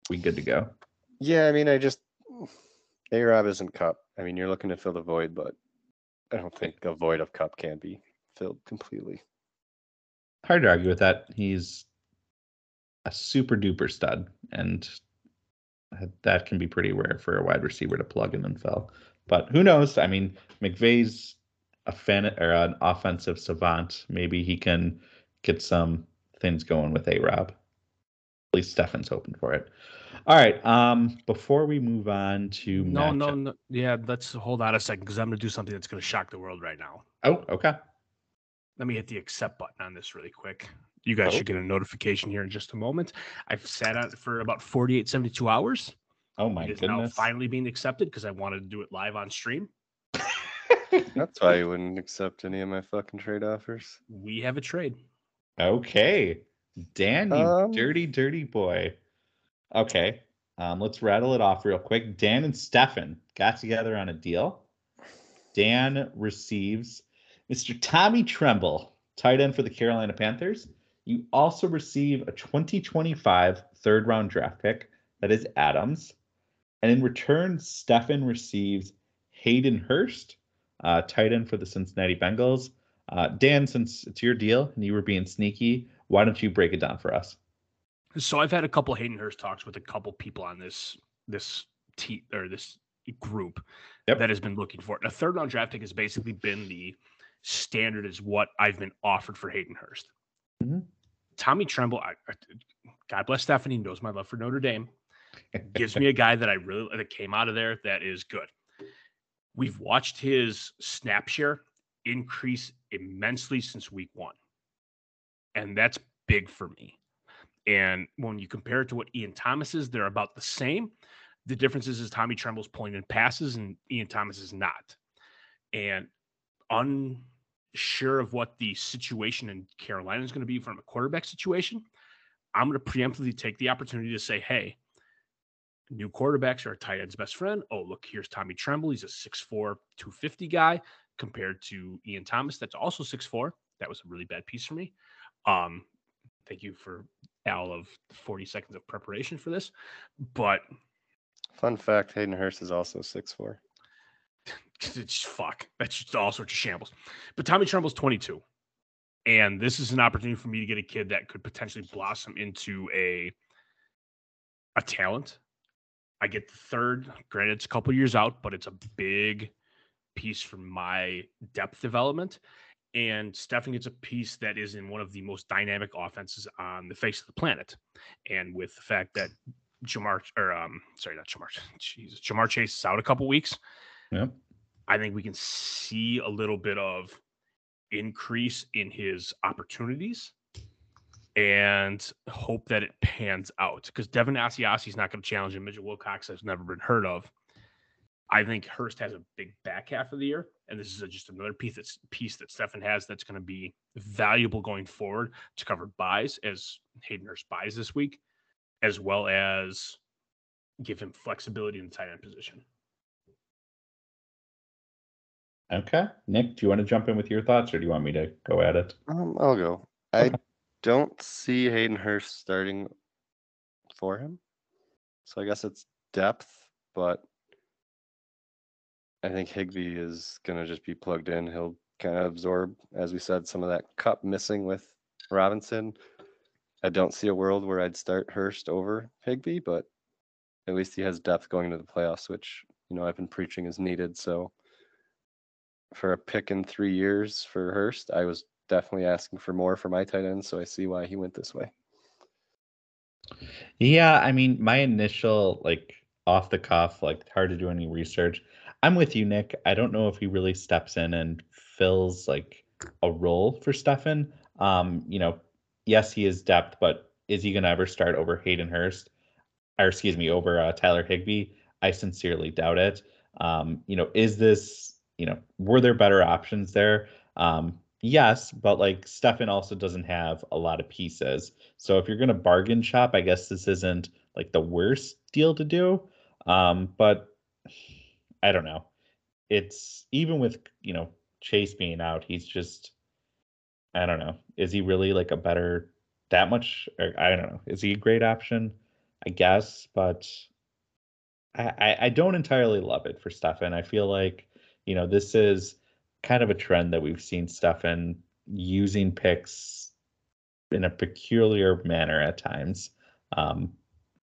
we good to go? Yeah, I mean, I just A Rob isn't Kupp. I mean, you're looking to fill the void, but I don't think the void of Kupp can be filled completely. Hard to argue with that. He's a super duper stud, and that can be pretty rare for a wide receiver to plug in and fill. But who knows? I mean, McVay's a fan or an offensive savant. Maybe he can get some things going with A Rob. At least Stefan's hoping for it. All right. Um, before we move on to no, no, no, yeah, let's hold on a second because I'm going to do something that's going to shock the world right now. Oh, okay. Let me hit the accept button on this really quick. You guys oh. should get a notification here in just a moment. I've sat on it for about 48, 72 hours. Oh my it is goodness! Now finally being accepted because I wanted to do it live on stream. That's why you wouldn't accept any of my fucking trade offers. We have a trade. Okay, Dan, you um, dirty, dirty boy. Okay, um, let's rattle it off real quick. Dan and Stefan got together on a deal. Dan receives Mr. Tommy Tremble, tight end for the Carolina Panthers. You also receive a 2025 third round draft pick that is Adams. And in return, Stefan receives Hayden Hurst, uh, tight end for the Cincinnati Bengals. Uh, Dan, since it's your deal and you were being sneaky, why don't you break it down for us? So I've had a couple Hayden Hurst talks with a couple people on this this t or this group yep. that has been looking for it. And a third round draft pick has basically been the standard is what I've been offered for Hayden Hurst. Mm-hmm. Tommy Tremble, I, I, God bless Stephanie, knows my love for Notre Dame gives me a guy that I really that came out of there that is good. We've watched his snap share increase immensely since week one. And that's big for me. And when you compare it to what Ian Thomas is, they're about the same. The difference is, is Tommy Tremble's pulling in passes and Ian Thomas is not. And unsure of what the situation in Carolina is going to be from a quarterback situation, I'm going to preemptively take the opportunity to say, hey, new quarterbacks are a tight end's best friend. Oh, look, here's Tommy Tremble. He's a 6'4, 250 guy compared to Ian Thomas. That's also 6'4. That was a really bad piece for me. Um, thank you for all of 40 seconds of preparation for this. But Fun fact Hayden Hurst is also 6'4. it's fuck. That's just all sorts of shambles. But Tommy Tremble's 22. And this is an opportunity for me to get a kid that could potentially blossom into a a talent. I get the third. Granted, it's a couple years out, but it's a big piece for my depth development. And Stefan gets a piece that is in one of the most dynamic offenses on the face of the planet. And with the fact that Ja'Marr or um sorry, not Ja'Marr, Jesus, Ja'Marr Chase is out a couple weeks. Yep. I think we can see a little bit of increase in his opportunities and hope that it pans out because Devin Asiasi is not going to challenge him. Mitchell Wilcox has never been heard of. I think Hurst has a big back half of the year, and this is a, just another piece that's piece that Stefan has that's going to be valuable going forward to cover byes as Hayden Hurst byes this week, as well as give him flexibility in the tight end position. Okay. Nick, do you want to jump in with your thoughts or do you want me to go at it? Um, I'll go. I Okay. Don't see Hayden Hurst starting for him. So I guess it's depth, but I think Higbee is going to just be plugged in. He'll kind of absorb, as we said, some of that Kupp missing with Robinson. I don't see a world where I'd start Hurst over Higbee, but at least he has depth going into the playoffs, which, you know, I've been preaching is needed. So for a pick in three years for Hurst, I was definitely asking for more for my tight end, so I see why he went this way. Yeah, I mean, my initial like off the cuff, like hard to do any research. I'm with you, Nick. I don't know if he really steps in and fills like a role for Stefan. Um, you know, yes, he is depth, but is he gonna ever start over Hayden Hurst? Or excuse me, over uh, Tyler Higbee? I sincerely doubt it. Um, you know, is this, you know, were there better options there? Um, yes, but like Stefan also doesn't have a lot of pieces. So if you're gonna bargain shop, I guess this isn't like the worst deal to do. Um, but I don't know. It's even with you know Chase being out, he's just I don't know. Is he really like a better that much? Or, I don't know. Is he a great option? I guess, but I, I I don't entirely love it for Stefan. I feel like you know this is kind of a trend that we've seen Stefan using picks in a peculiar manner at times. Um,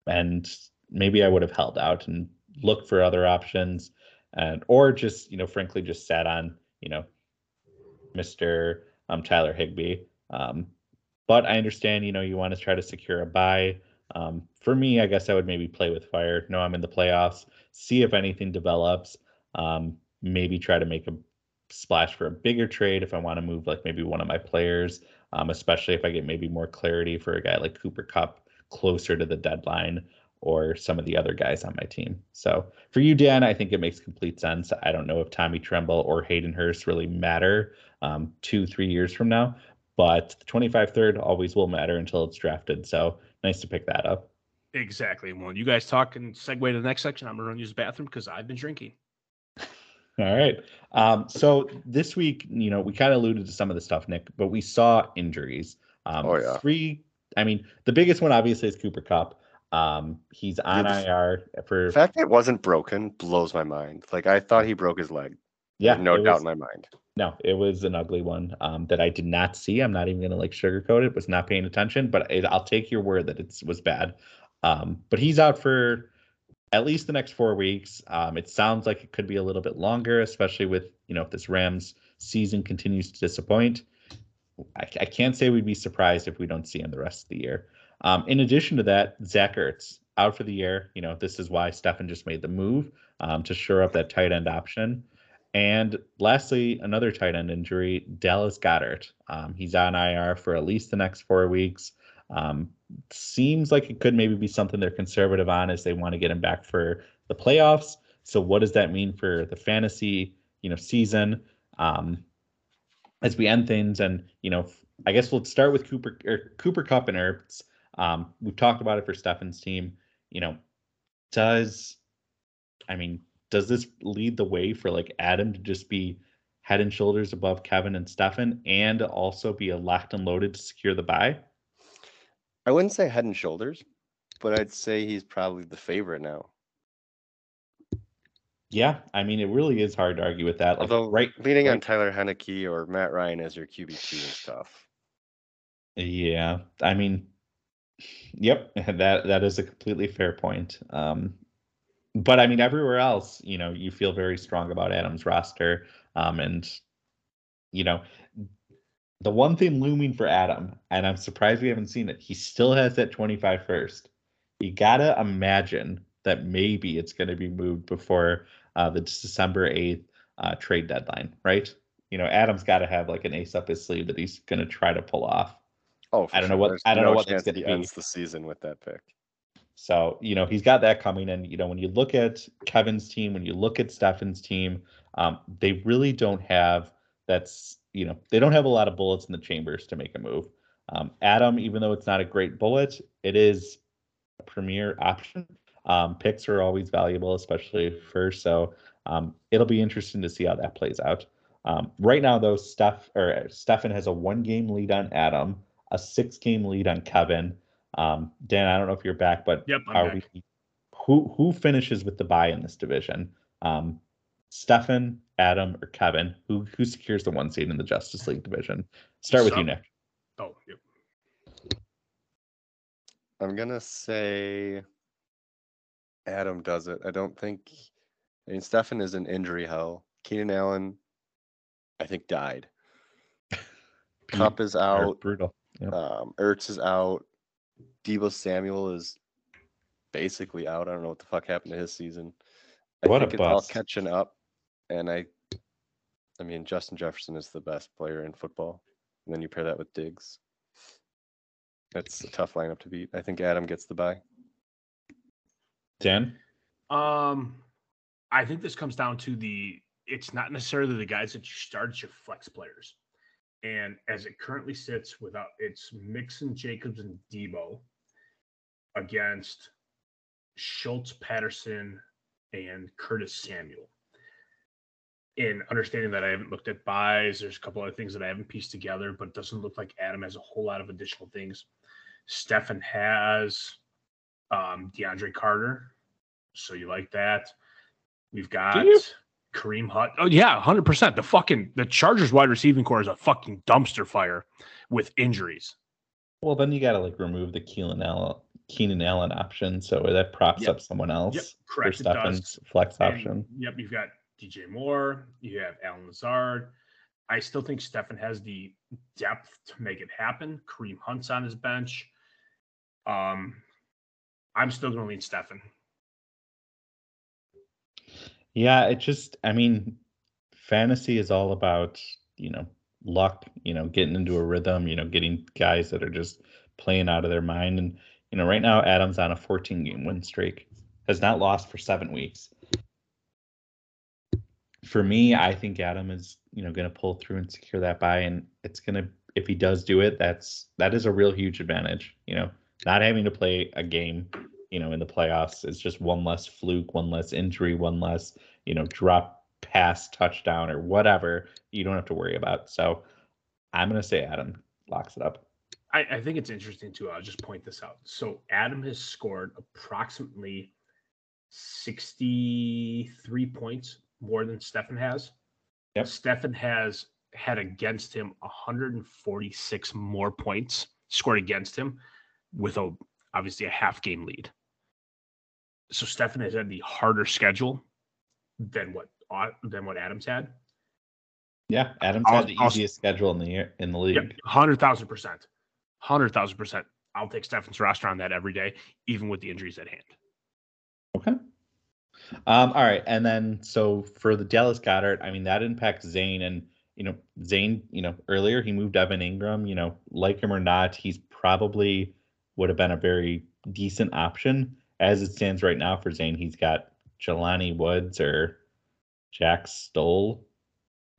and maybe I would have held out and looked for other options and or just, you know, frankly just sat on, you know, Mr. Um, Tyler Higbee. Um, but I understand, you know, you want to try to secure a bye. Um, for me, I guess I would maybe play with fire. No, I'm in the playoffs. See if anything develops. Um, maybe try to make a splash for a bigger trade if I want to move like maybe one of my players, um, especially if I get maybe more clarity for a guy like Cooper Kupp closer to the deadline or some of the other guys on my team. So for you, Dan, I think it makes complete sense. I don't know if Tommy Tremble or Hayden Hurst really matter um, two, three years from now, but the 25 third always will matter until it's drafted. So nice to pick that up. Exactly. Well, you guys talk and segue to the next section. I'm gonna run use the bathroom because I've been drinking. All right. Um, so this week, you know, we kind of alluded to some of the stuff, Nick, but we saw injuries. Um, Oh, yeah. Three. I mean, the biggest one obviously is Cooper Kupp. Um, he's on IR for The fact it wasn't broken blows my mind. Like I thought he broke his leg. yeah, no doubt was- in my mind. No, it was an ugly one um, that I did not see. I'm not even gonna like sugarcoat it. Was not paying attention, but it, I'll take your word that it was bad. Um, but he's out for at least the next four weeks. Um, it sounds like it could be a little bit longer, especially with you know if this Rams season continues to disappoint. I, I can't say we'd be surprised if we don't see him the rest of the year. Um, in addition to that, Zach Ertz out for the year. You know this is why Stefan just made the move um, to shore up that tight end option. And lastly, another tight end injury, Dallas Goedert. Um, he's on IR for at least the next four weeks. Seems like it could maybe be something they're conservative on as they want to get him back for the playoffs. So what does that mean for the fantasy, you know, season? Um, as we end things, and you know, I guess we'll start with Cooper or Cooper Kupp and Ertz. Um, we've talked about it for Stefan's team. You know, does I mean, does this lead the way for like Adam to just be head and shoulders above Kevin and Stefan and also be a locked and loaded to secure the bye? I wouldn't say head and shoulders, but I'd say he's probably the favorite now. Yeah, I mean, it really is hard to argue with that. Like, Although right, leaning on Tyler Heinicke or Matt Ryan as your QB two is tough. Yeah, I mean, yep, that that is a completely fair point. Um, but I mean, everywhere else, you know, you feel very strong about Adams' roster, um, and you know, the one thing looming for Adam, and I'm surprised we haven't seen it. He still has that 25 first. You gotta imagine that maybe it's going to be moved before uh, the December 8th uh, trade deadline, right? You know, Adam's got to have like an ace up his sleeve that he's going to try to pull off. Oh, I don't know what- There's I don't know no what that's gonna be. ends the season with that pick. So, you know, he's got that coming. And, you know, when you look at Kevin's team, when you look at Stefan's team, um, they really don't have that's, you know, they don't have a lot of bullets in the chambers to make a move. Um, Adam, even though it's not a great bullet, it is a premier option. Um, picks are always valuable, especially first. So um, it'll be interesting to see how that plays out. Um, right now, though, Steph or Stefan has a one game lead on Adam, a six game lead on Kevin. Um, Dan, I don't know if you're back, but Yep, are back. we who who finishes with the bye in this division? Um, Stefan, Adam, or Kevin? Who who secures the one seed in the Justice League division? Start with you, Nick. Oh, yep. I'm gonna say Adam does it. I don't think. I mean, Stefan is in injury hell. Keenan Allen, I think, died. Kupp is Or out. brutal. Um, Ertz is out. Deebo Samuel is basically out. I don't know what the fuck happened to his season. I What a think it's all catching up, and I, I mean, Justin Jefferson is the best player in football. And then you pair that with Diggs. That's a tough lineup to beat. I think Adam gets the bye. Dan. Um, I think this comes down to the. It's not necessarily the guys that you start; it's your flex players. And as it currently sits, without it's Mixon, Jacobs, and Deebo against Schultz, Patterson, and Curtis Samuel. In understanding that I haven't looked at byes, there's a couple other things that I haven't pieced together, but it doesn't look like Adam has a whole lot of additional things. Stefan has um, DeAndre Carter, so you like that. We've got? Kareem Hunt. Oh yeah, hundred percent. The fucking the Chargers wide receiving core is a fucking dumpster fire with injuries. Well, then you got to like remove the Keenan Allen Keenan Allen option, so that props Yep. up someone else Yep, for correct. Stefan's flex And, option. yep, you've got DJ Moore. You have Allen Lazard. I still think Stefan has the depth to make it happen. Kareem Hunt's on his bench. Um, I'm still going to lean Stefan. Yeah, it just, I mean, fantasy is all about, you know, luck, you know, getting into a rhythm, you know, getting guys that are just playing out of their mind. And, you know, right now, Adam's on a 14 game win streak, has not lost for seven weeks. For me, I think Adam is, you know, going to pull through and secure that bye. And it's going to, if he does do it, that's, that is a real huge advantage, you know, not having to play a game, you know, in the playoffs is just one less fluke, one less injury, one less, you know, drop pass touchdown or whatever you don't have to worry about. So I'm going to say Adam locks it up. I, I think it's interesting too. I'll just point this out. So Adam has scored approximately 63 points more than Stefan has. Yep. Stefan has had against him 146 more points scored against him with a obviously a half game lead. So Stefan has had the harder schedule than what uh, than what Adams had. Yeah, Adam's I'll- had the I'll- easiest schedule in the year in the league. Hundred thousand percent, hundred thousand percent. I'll take Stefan's roster on that every day, even with the injuries at hand. Okay. Um, all right, and then so for the Dallas Goedert, I mean that impacts Zane, and you know Zane, you know earlier he moved Evan Engram. You know, like him or not, he's probably would have been a very decent option as it stands right now for Zane. He's got Jelani Woods or Jack Stoll,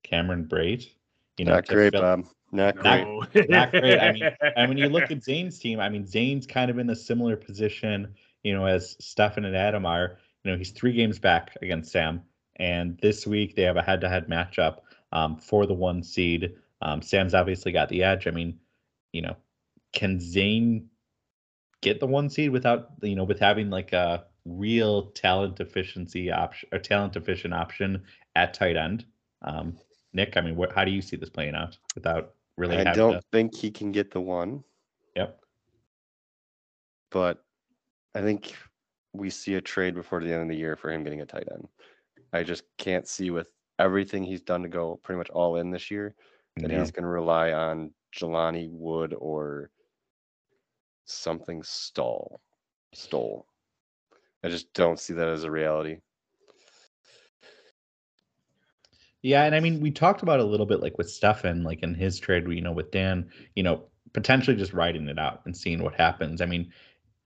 Cameron Brate. You know, Not great, fill- Bob. Not great. Not great. I mean, and when you look at Zane's team, I mean, Zane's kind of in a similar position. you know, as Stefan and Adam are, you know, he's three games back against Sam. And this week they have a head to head matchup um, for the one seed. Um, Sam's obviously got the edge. I mean, you know, can Zane get the one seed without, you know, with having like a real talent efficiency option or talent efficient option at tight end? Um, Nick, I mean, what, how do you see this playing out without really? I don't to- think he can get the one, Yep. but I think we see a trade before the end of the year for him getting a tight end. I just can't see with everything he's done to go pretty much all in this year that Yeah. he's going to rely on Jelani Wood or something stall stole. I just don't see that as a reality. Yeah, and I mean, we talked about a little bit like with Stefan, like in his trade, you know, with Dan, you know, potentially just riding it out and seeing what happens. I mean,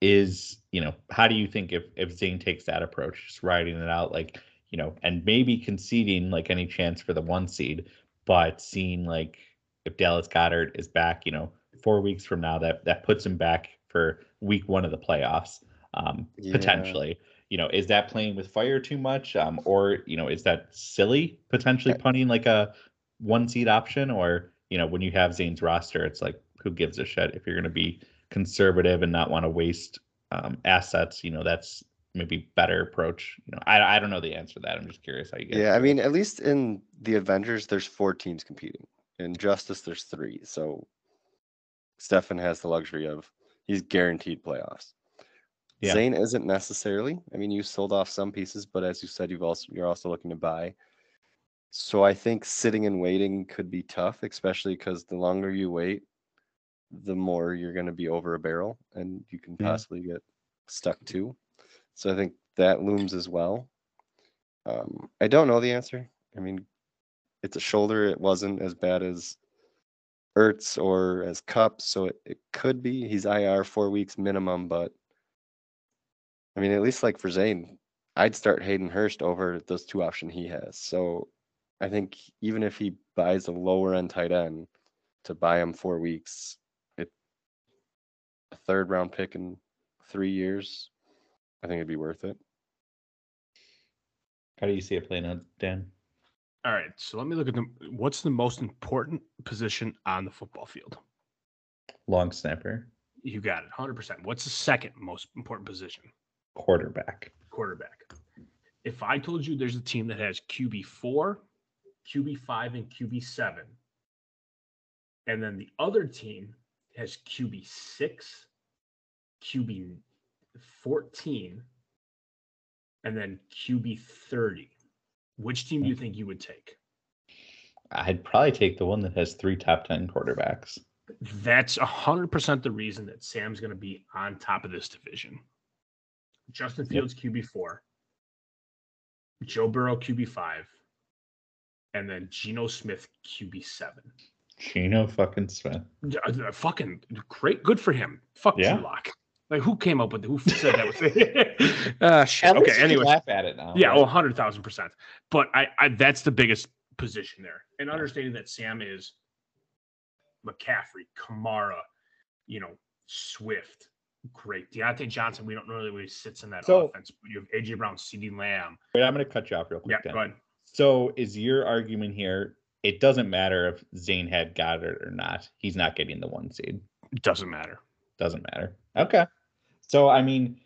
is you know, how do you think if if Zane takes that approach, just riding it out, like you know, and maybe conceding like any chance for the one seed, but seeing like if Dallas Goedert is back, you know, four weeks from now, that that puts him back for week one of the playoffs, um, Yeah. potentially you know, is that playing with fire too much? Um, or, you know, is that silly potentially punting like a one seed option? Or, you know, when you have Zane's roster, it's like, who gives a shit if you're going to be conservative and not want to waste um, assets? You know, that's maybe better approach. You know, I, I don't know the answer to that. I'm just curious how you guys. Yeah, I mean, at least in the Avengers, there's four teams competing. In Justice, there's three. So Stefan has the luxury of he's guaranteed playoffs. Yeah. Zane isn't necessarily. I mean, you sold off some pieces, but as you said, you've also you're also looking to buy. So I think sitting and waiting could be tough, especially because the longer you wait, the more you're going to be over a barrel, and you can possibly get stuck too. So I think that looms as well. Um, I don't know the answer. I mean, it's a shoulder. It wasn't as bad as Ertz or as Kupp, so it, it could be. He's IR four weeks minimum, but I mean, at least like for Zane, I'd start Hayden Hurst over those two option he has. So I think even if he buys a lower end tight end to buy him four weeks, third round pick in three years, I think it'd be worth it. how do you see it playing out, Dan? All right, so let me look at the what's the most important position on the football field? Long snapper, You got it, hundred percent. What's the second most important position? quarterback. Quarterback. If I told you there's a team that has QB four, QB five, and QB seven, and then the other team has QB six, QB fourteen, and then QB thirty, which team do you think you would take? I'd probably take the one that has three top 10 quarterbacks. That's hundred percent the reason that Sam's going to be on top of this division. Justin Yep. Fields QB four, Joe Burrow QB five, and then Geno Smith QB seven. Geno fucking Smith. Uh, Fucking great, good for him. Fuck Yeah. Drew Lock. Like who came up with it? who said that was uh, shit. Okay, anyway, laugh at it now. yeah, right? well, hundred thousand percent. But I, I, that's the biggest position there, and understanding that Sam is McCaffrey, Kamara, you know, Swift, great. Diontae Johnson, we don't know really where he sits in that So- offense. But you have AJ Brown, CeeDee Lamb. Wait, I'm going to cut you off real quick. Yeah, Dan. go ahead. So is your argument here? It doesn't matter if Zane had Goedert or not. He's not getting the one seed. Doesn't matter. Doesn't matter. Okay. So I mean,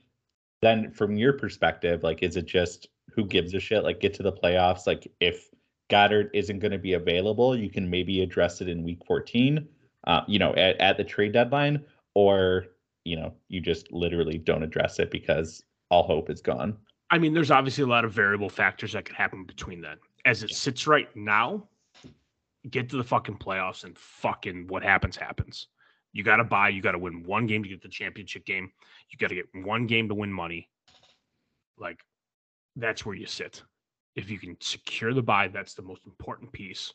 then from your perspective, like, is it just who gives a shit? Like, get to the playoffs. Like, if Goedert isn't going to be available, you can maybe address it in Week 14. Uh, you know, at, at the trade deadline, or you know, you just literally don't address it because all hope is gone. I mean, there's obviously a lot of variable factors that could happen between then. As it sits right now, get to the fucking playoffs and fucking what happens happens. You got to buy. You got to win one game to get the championship game. You got to get one game to win money. Like that's where you sit. If you can secure the bye, that's the most important piece.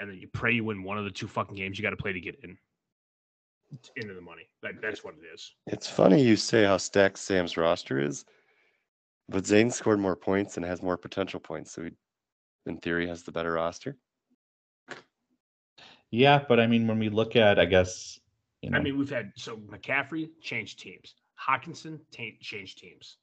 And then you pray you win one of the two fucking games you got to play to get in into the money. Like that's what it is. It's funny you say how stacked Sam's roster is, but Zane scored more points and has more potential points. So he, in theory, has the better roster. Yeah, but I mean, when we look at, I guess, you know, I mean, we've had so McCaffrey changed teams. Hockenson ta- changed teams.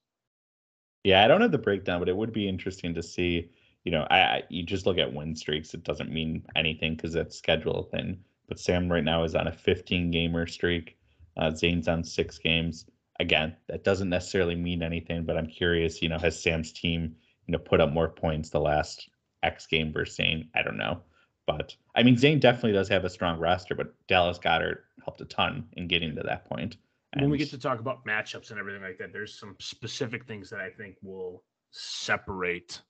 Yeah, I don't have the breakdown, but it would be interesting to see. You know, I, I you just look at win streaks; it doesn't mean anything because it's schedule thing. But Sam right now is on a 15 gamer streak. Uh, Zane's on six games. Again, that doesn't necessarily mean anything, but I'm curious. You know, has Sam's team you know put up more points the last X game versus Zane? I don't know, but I mean Zane definitely does have a strong roster, but Dallas Goedert helped a ton in getting to that point. when we get to talk about matchups and everything like that, there's some specific things that I think will separate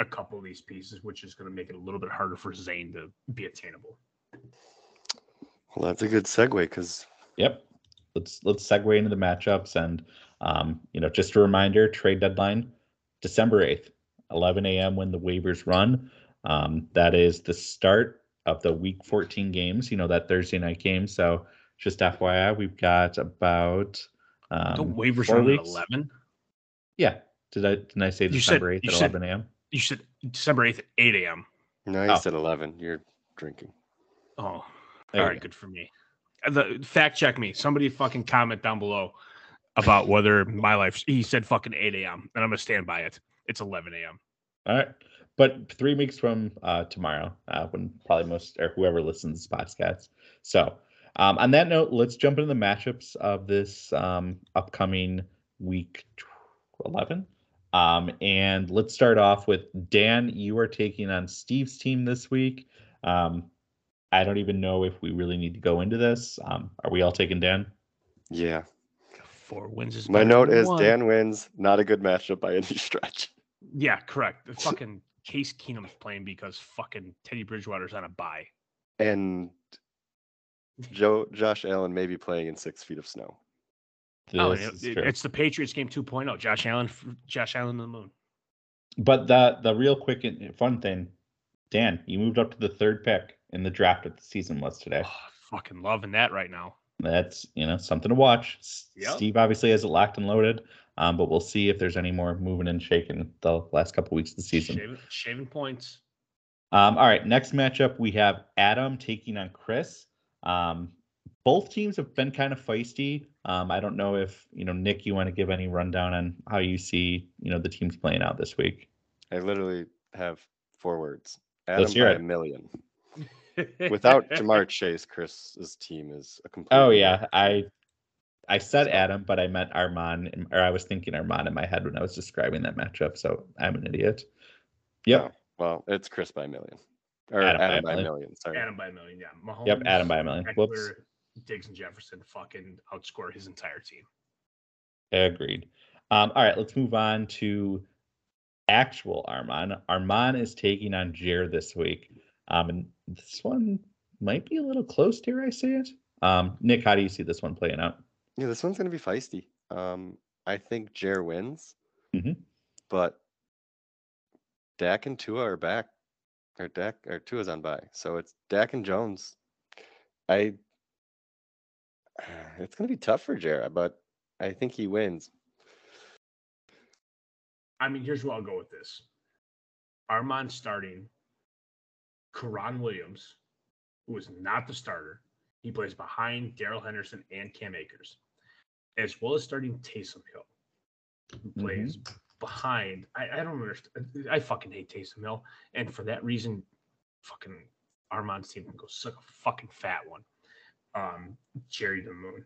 a couple of these pieces, which is going to make it a little bit harder for Zane to be attainable. Well, that's a good segue because Yep. Let's let's segue into the matchups and um, you know, just a reminder, trade deadline December 8th, 11 a.m. when the waivers run. Um, that is the start of the week 14 games, you know, that Thursday night game. So just FYI, we've got about um, the waivers four run at 11. Yeah. Did I did I say You said- December 8th at said- 11 a.m.? You said December 8th at 8 a.m. no, you Oh. said 11. You're drinking. Oh, There all you right, good for me. Uh, The fact check me. Somebody fucking comment down below about whether my life. He said fucking 8 a.m. and I'm gonna stand by it. It's 11 a.m. All right. But three weeks from uh, tomorrow, uh, when probably most or whoever listens to this podcast. So, um, on that note, let's jump into the matchups of this um, upcoming week tw- 11. Um, and let's start off with Dan. You are taking on Steve's team this week. Um, I don't even know if we really need to go into this. Um, are we all taking Dan? Yeah. Four wins is My note is one. Dan wins. Not a good matchup by any stretch. Yeah, correct. The fucking Case Keenum's playing because fucking Teddy Bridgewater's on a bye. And Joe Josh Allen may be playing in six feet of snow. Oh, This and is it- it's the Patriots game 2.0. Josh Allen, Josh Allen on the moon. But the the real quick and fun thing, Dan, you moved up to the third pick in the draft of the season was today. Oh, fucking loving that right now. That's you know something to watch. Yep. Steve obviously has it locked and loaded, um, but we'll see if there's any more moving and shaking the last couple weeks of the season. Shaving, shaving points. Um, all right, next matchup we have Adam taking on Chris. Um, both teams have been kind of feisty. Um, I don't know if you know Nick, you want to give any rundown on how you see you know the teams playing out this week. I literally have four words. Adam by it. a million. Without Ja'Marr Chase, Chris's team is a complete. Oh yeah, I I said Adam, but I meant Armand, or I was thinking Armand in my head when I was describing that matchup. So I'm an idiot. Yep. Well, it's Chris by a million. Or Adam Adam, by a by a million. million. Sorry. Adam by a million. Yeah. Mahomes, Yep. Adam by a million. Whoops. Ekeler, Diggs, and Jefferson fucking outscore his entire team. Agreed. Um, all right, let's move on to actual Armand. Armand is taking on Jer this week. Um, and this one might be a little close, to here, I say it? Um, Nick, how do you see this one playing out? Yeah, this one's gonna be feisty. Um, I think Jer wins, Mhm. but Dak and Tua are back, or Dak or Tua's on bye, so it's Dak and Jones. I, it's gonna be tough for Jer, but I think he wins. I mean, here's where I'll go with this. Armand starting Kyren Williams, who is not the starter. He plays behind Darrell Henderson and Cam Akers, as well as starting Taysom Hill, who plays behind. I, I don't understand. I fucking hate Taysom Hill. And for that reason, fucking Armand's team can go suck a fucking fat one. Um, Jerry the Moon.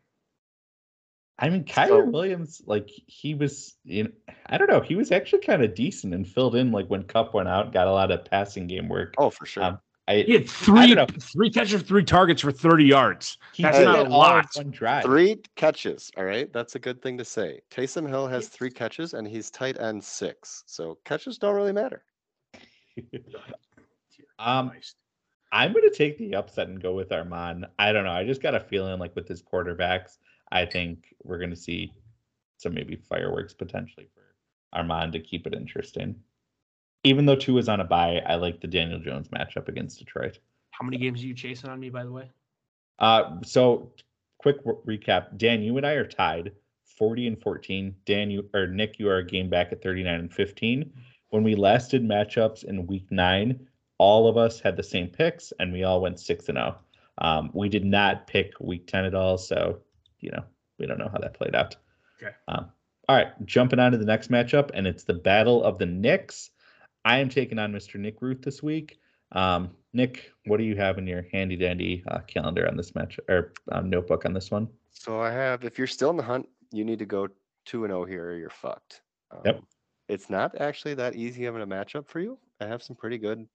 I mean, Kyler So- Williams, like he was, you know, I don't know, he was actually kind of decent and filled in like when Kupp went out, got a lot of passing game work. Oh, for sure. Um, I He had three, three catches, three targets for 30 yards. he that's did not a lot. drive. Three catches. All right, that's a good thing to say. Taysom Hill has three catches, and he's tight end six. So catches don't really matter. Um, I'm going to take the upset and go with Armand. I don't know. I just got a feeling like with his quarterbacks, I think we're going to see some maybe fireworks potentially for Armand to keep it interesting. Even though Tua is on a bye, I like the Daniel Jones matchup against Detroit. How many games are you chasing on me, by the way? Uh, so quick w- recap: Dan, you and I are tied, forty and fourteen. Dan, you or Nick, you are a game back at thirty-nine and fifteen. When we last did matchups in week nine, all of us had the same picks, and we all went six and zero. Um, we did not pick week ten at all, so you know we don't know how that played out. Okay. Um, all right, jumping on to the next matchup, and it's the Battle of the Knicks. I am taking on Mr. Nick Ruth this week. Um, Nick, what do you have in your handy dandy uh, calendar on this match or um, notebook on this one? So I have, if you're still in the hunt, you need to go two and zero here, or you're fucked. Um, Yep. It's not actually that easy of a matchup for you. I have some pretty good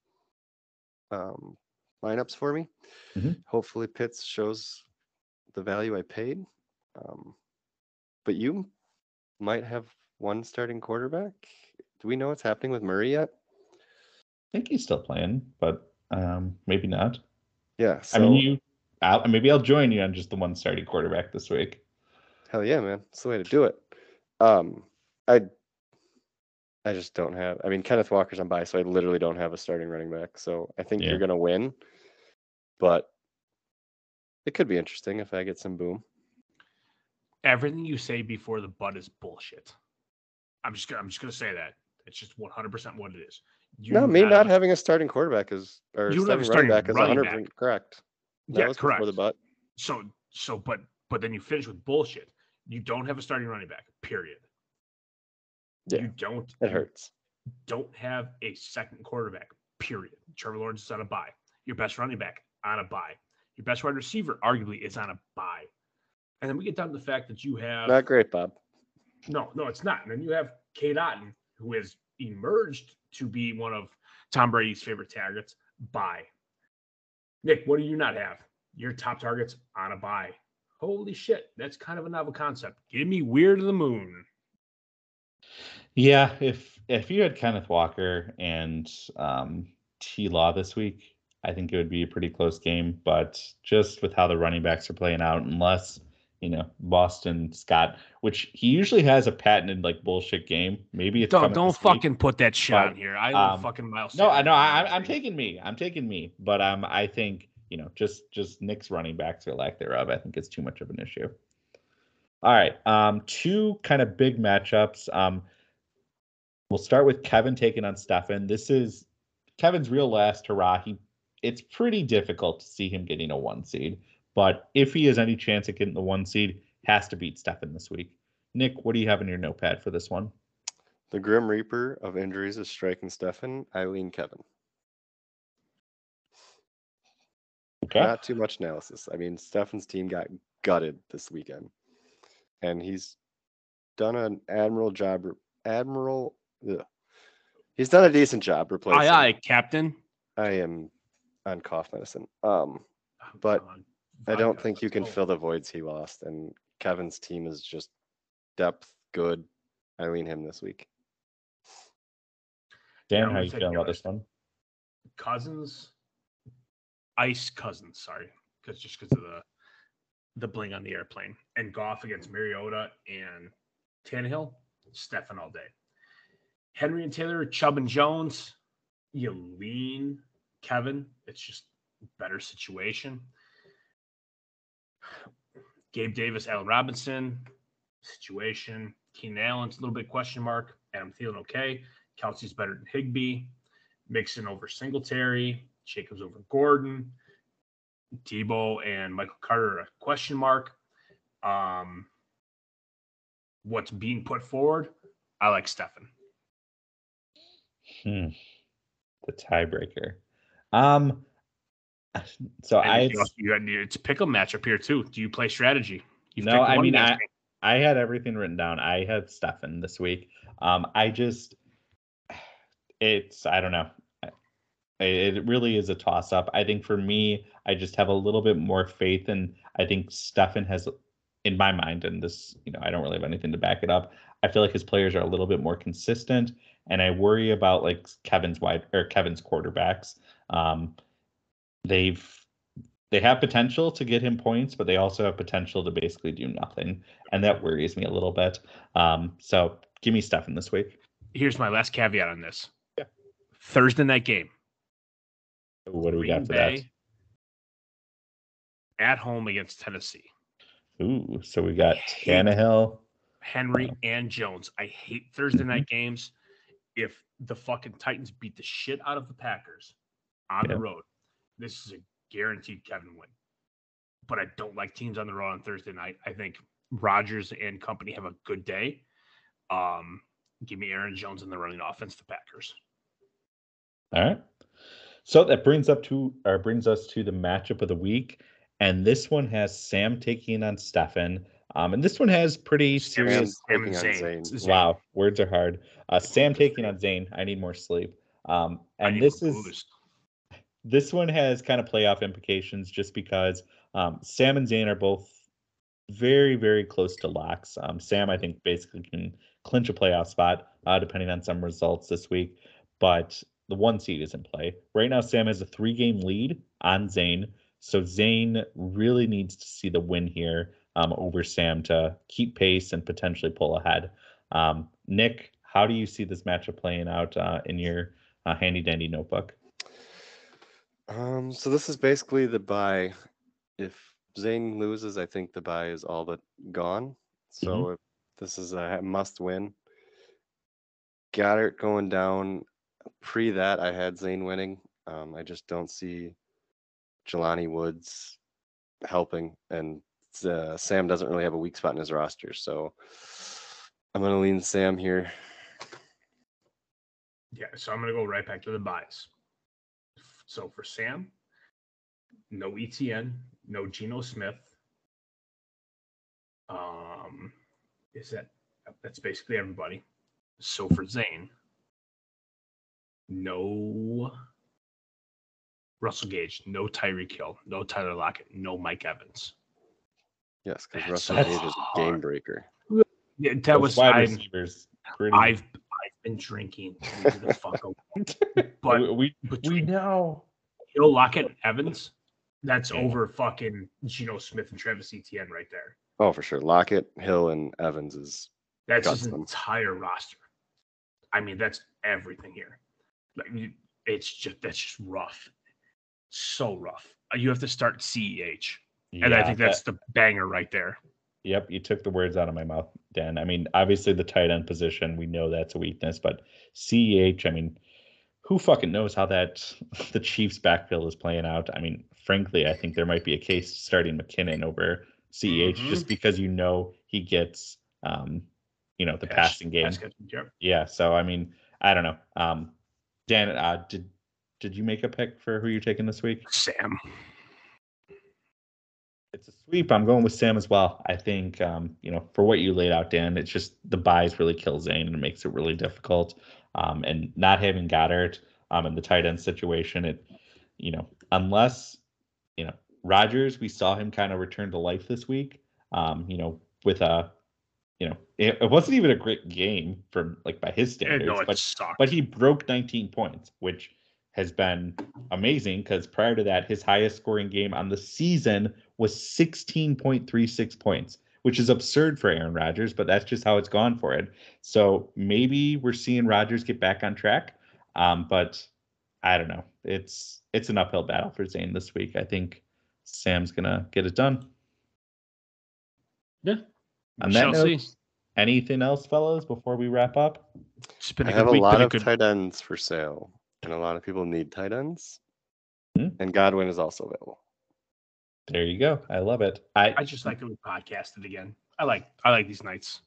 um, lineups for me. Mhm. Hopefully, Pitts shows the value I paid. Um, but you might have one starting quarterback. Do we know what's happening with Murray yet? I think he's still playing, but um, maybe not. Yeah. So I mean, you. I'll, maybe I'll join you on just the one starting quarterback this week. Hell yeah, man. It's the way to do it. Um, I I just don't have I mean Kenneth Walker's on bye, so I literally don't have a starting running back. So I think Yeah. you're gonna win. But it could be interesting if I get some boom. Everything you say before the butt is bullshit. I'm just gonna I'm just gonna say that. It's just 100 percent what it is. You no, me gotta- not having a starting quarterback is or You don't starting running starting back is 100 back. correct. Yeah, correct. before the butt. So so but but then you finish with bullshit. You don't have a starting running back. Period. Yeah, You don't. It hurts. Don't have a second quarterback. Period. Trevor Lawrence is on a bye. Your best running back on a bye. Your best wide receiver arguably is on a bye. And then we get down to the fact that you have Not great, Bob. No, no, it's not. And then you have Cade Otton, who has emerged to be one of Tom Brady's favorite targets. Bye. Nick, what do you not have? Your top targets on a bye. Holy shit, that's kind of a novel concept. Give me Weird to the Moon. Yeah, if if you had Kenneth Walker and um, T Law this week, I think it would be a pretty close game. But just with how the running backs are playing out, unless you know Boston Scott, which he usually has a patented like bullshit game. Maybe it's Don't don't week. fucking put that shit but, on here. I love um, fucking Miles. No, I know. I, I'm taking me. I'm taking me. But um, I think you know, just just Nick's running backs or lack thereof. I think it's too much of an issue. All right. Um, two kind of big matchups. Um, we'll start with Kevin taking on Stefan. This is Kevin's real last hurrah. He it's pretty difficult to see him getting a one seed, but if he has any chance at getting the one seed, has to beat Stefan this week. Nick, what do you have in your notepad for this one? The Grim Reaper of injuries is striking Stefan, Eileen Kevin. Okay. Not too much analysis. I mean, Stefan's team got gutted this weekend, and he's done an admiral job. Admiral, ugh. he's done a decent job replacing. Aye, aye, Captain. I am on cough medicine. Um, Oh, But come on. I don't think you can oh. fill the voids he lost, and Kevin's team is just depth good. I lean him this week. Dan, how gonna you feeling about this one? Cousins, Ice Cousins. Sorry, because just because of the the bling on the airplane and Goff against Mariota and Tannehill, Stefan all day. Henry and Taylor, Chubb and Jones. You lean Kevin. It's just better situation. Gabe Davis, Allen Robinson, situation. Keenan Allen's a little bit question mark. Adam Thielen, okay. Kelce's better than Higbee. Mixon over Singletary. Jacobs over Gordon. Deebo and Michael Carter a question mark. Um, what's being put forward? I like Stefan. Hmm. The tiebreaker. Um. So I you you had, it's a pickle matchup here too. Do you play strategy? You've No, I mean, me. I had everything written down. I had Stefan this week. Um. I just. It's I don't know. It it really is a toss up. I think for me, I just have a little bit more faith, and I think Stefan has, in my mind, and this, you know, I don't really have anything to back it up. I feel like his players are a little bit more consistent, and I worry about like Kevin's wide or Kevin's quarterbacks. Um, they've they have potential to get him points, but they also have potential to basically do nothing, and that worries me a little bit. Um, so give me Stefan this week. Here's my last caveat on this. Yeah. Thursday night game. What do we Green got for Bay at home against Tennessee. that? Ooh, so we got hate- Tannehill. Henry and Jones. I hate Thursday night games. If the fucking Titans beat the shit out of the Packers on Yeah. the road, this is a guaranteed Kevin win. But I don't like teams on the road on Thursday night. I think Rodgers and company have a good day, um, give me Aaron Jones and the running offense, the Packers. All right. So that brings up to or brings us to the matchup of the week, and this one has Sam taking on Stefan. Um, and this one has pretty serious. Sam and Zane. Zane. Zane. Wow, words are hard. Uh, Sam taking on Zane. I need more sleep. Um, I and need this more is booze. This one has kind of playoff implications just because um, Sam and Zane are both very, very close to locks. Um, Sam, I think, basically can clinch a playoff spot uh, depending on some results this week, but the one seed is in play. Right now, Sam has a three game lead on Zane. So Zane really needs to see the win here um, over Sam to keep pace and potentially pull ahead. Um, Nick, how do you see this matchup playing out uh, in your uh, handy dandy notebook? Um, so this is basically the bye. If Zane loses, I think the bye is all but gone. So if this is a must win. Goedert going down. Pre that, I had Zane winning. Um, I just don't see Jelani Woods helping, and uh, Sam doesn't really have a weak spot in his roster. So I'm gonna lean Sam here. Yeah, so I'm gonna go right back to the byes. So for Sam, no ETN, no Geno Smith. Um, is that that's basically everybody. So for Zane, no Russell Gage, no Tyreek Hill, no Tyler Lockett, no Mike Evans. Yes, because Russell Gage is a game breaker. Yeah, that Those was wide I'm, I've I've been drinking. Leave the fuck. But we, we, we between know. Hill, Lockett, Evans, that's Yeah. over fucking Geno Smith and Travis Etienne right there. Oh, for sure. Lockett, Hill, and Evans is That's his entire roster. I mean, that's everything here. Like, it's just that's just rough, so rough. You have to start CEH, and I think that- that's the banger right there. Yep, you took the words out of my mouth, Dan. I mean, obviously the tight end position, we know that's a weakness, but CEH, I mean, who fucking knows how that the Chiefs backfield is playing out? I mean, frankly, I think there might be a case starting McKinnon over CEH just because you know he gets um, you know, the Pass- passing game. yep. Yeah, so I mean, I don't know. Um Dan, uh did did you make a pick for who you're taking this week? Sam. It's a sweep. I'm going with Sam as well. I think, um, you know, for what you laid out, Dan, it's just the byes really kill Zane and it makes it really difficult. Um, and not having Goedert um, in the tight end situation, it, you know, unless, you know, Rodgers, we saw him kind of return to life this week, um, you know, with a, you know, it, it wasn't even a great game from like by his Yeah, standards, no, it but sucked. but he broke 19 points, which has been amazing because prior to that, his highest scoring game on the season was 16.36 points, which is absurd for Aaron Rodgers, but that's just how it's gone for it. So maybe we're seeing Rodgers get back on track. Um, but I don't know. It's it's an uphill battle for Zane this week. I think Sam's gonna get it done. yeah. On We that shall note, see. anything else, fellas, before we wrap up? It's been I a have good a week. lot a of good- tight ends for sale, and a lot of people need tight ends. Hmm. And Godwin is also available. There you go. I love it. I I just like that we podcasted again. I like I like these nights.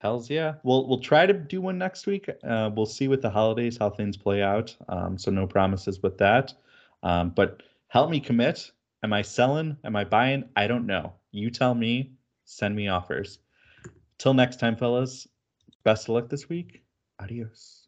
Hells yeah. We'll we'll try to do one next week. Uh, we'll see with the holidays how things play out. Um, so no promises with that. Um, but help me commit. Am I selling? Am I buying? I don't know. You tell me. Send me offers. Till next time, fellas. Best of luck this week. Adios.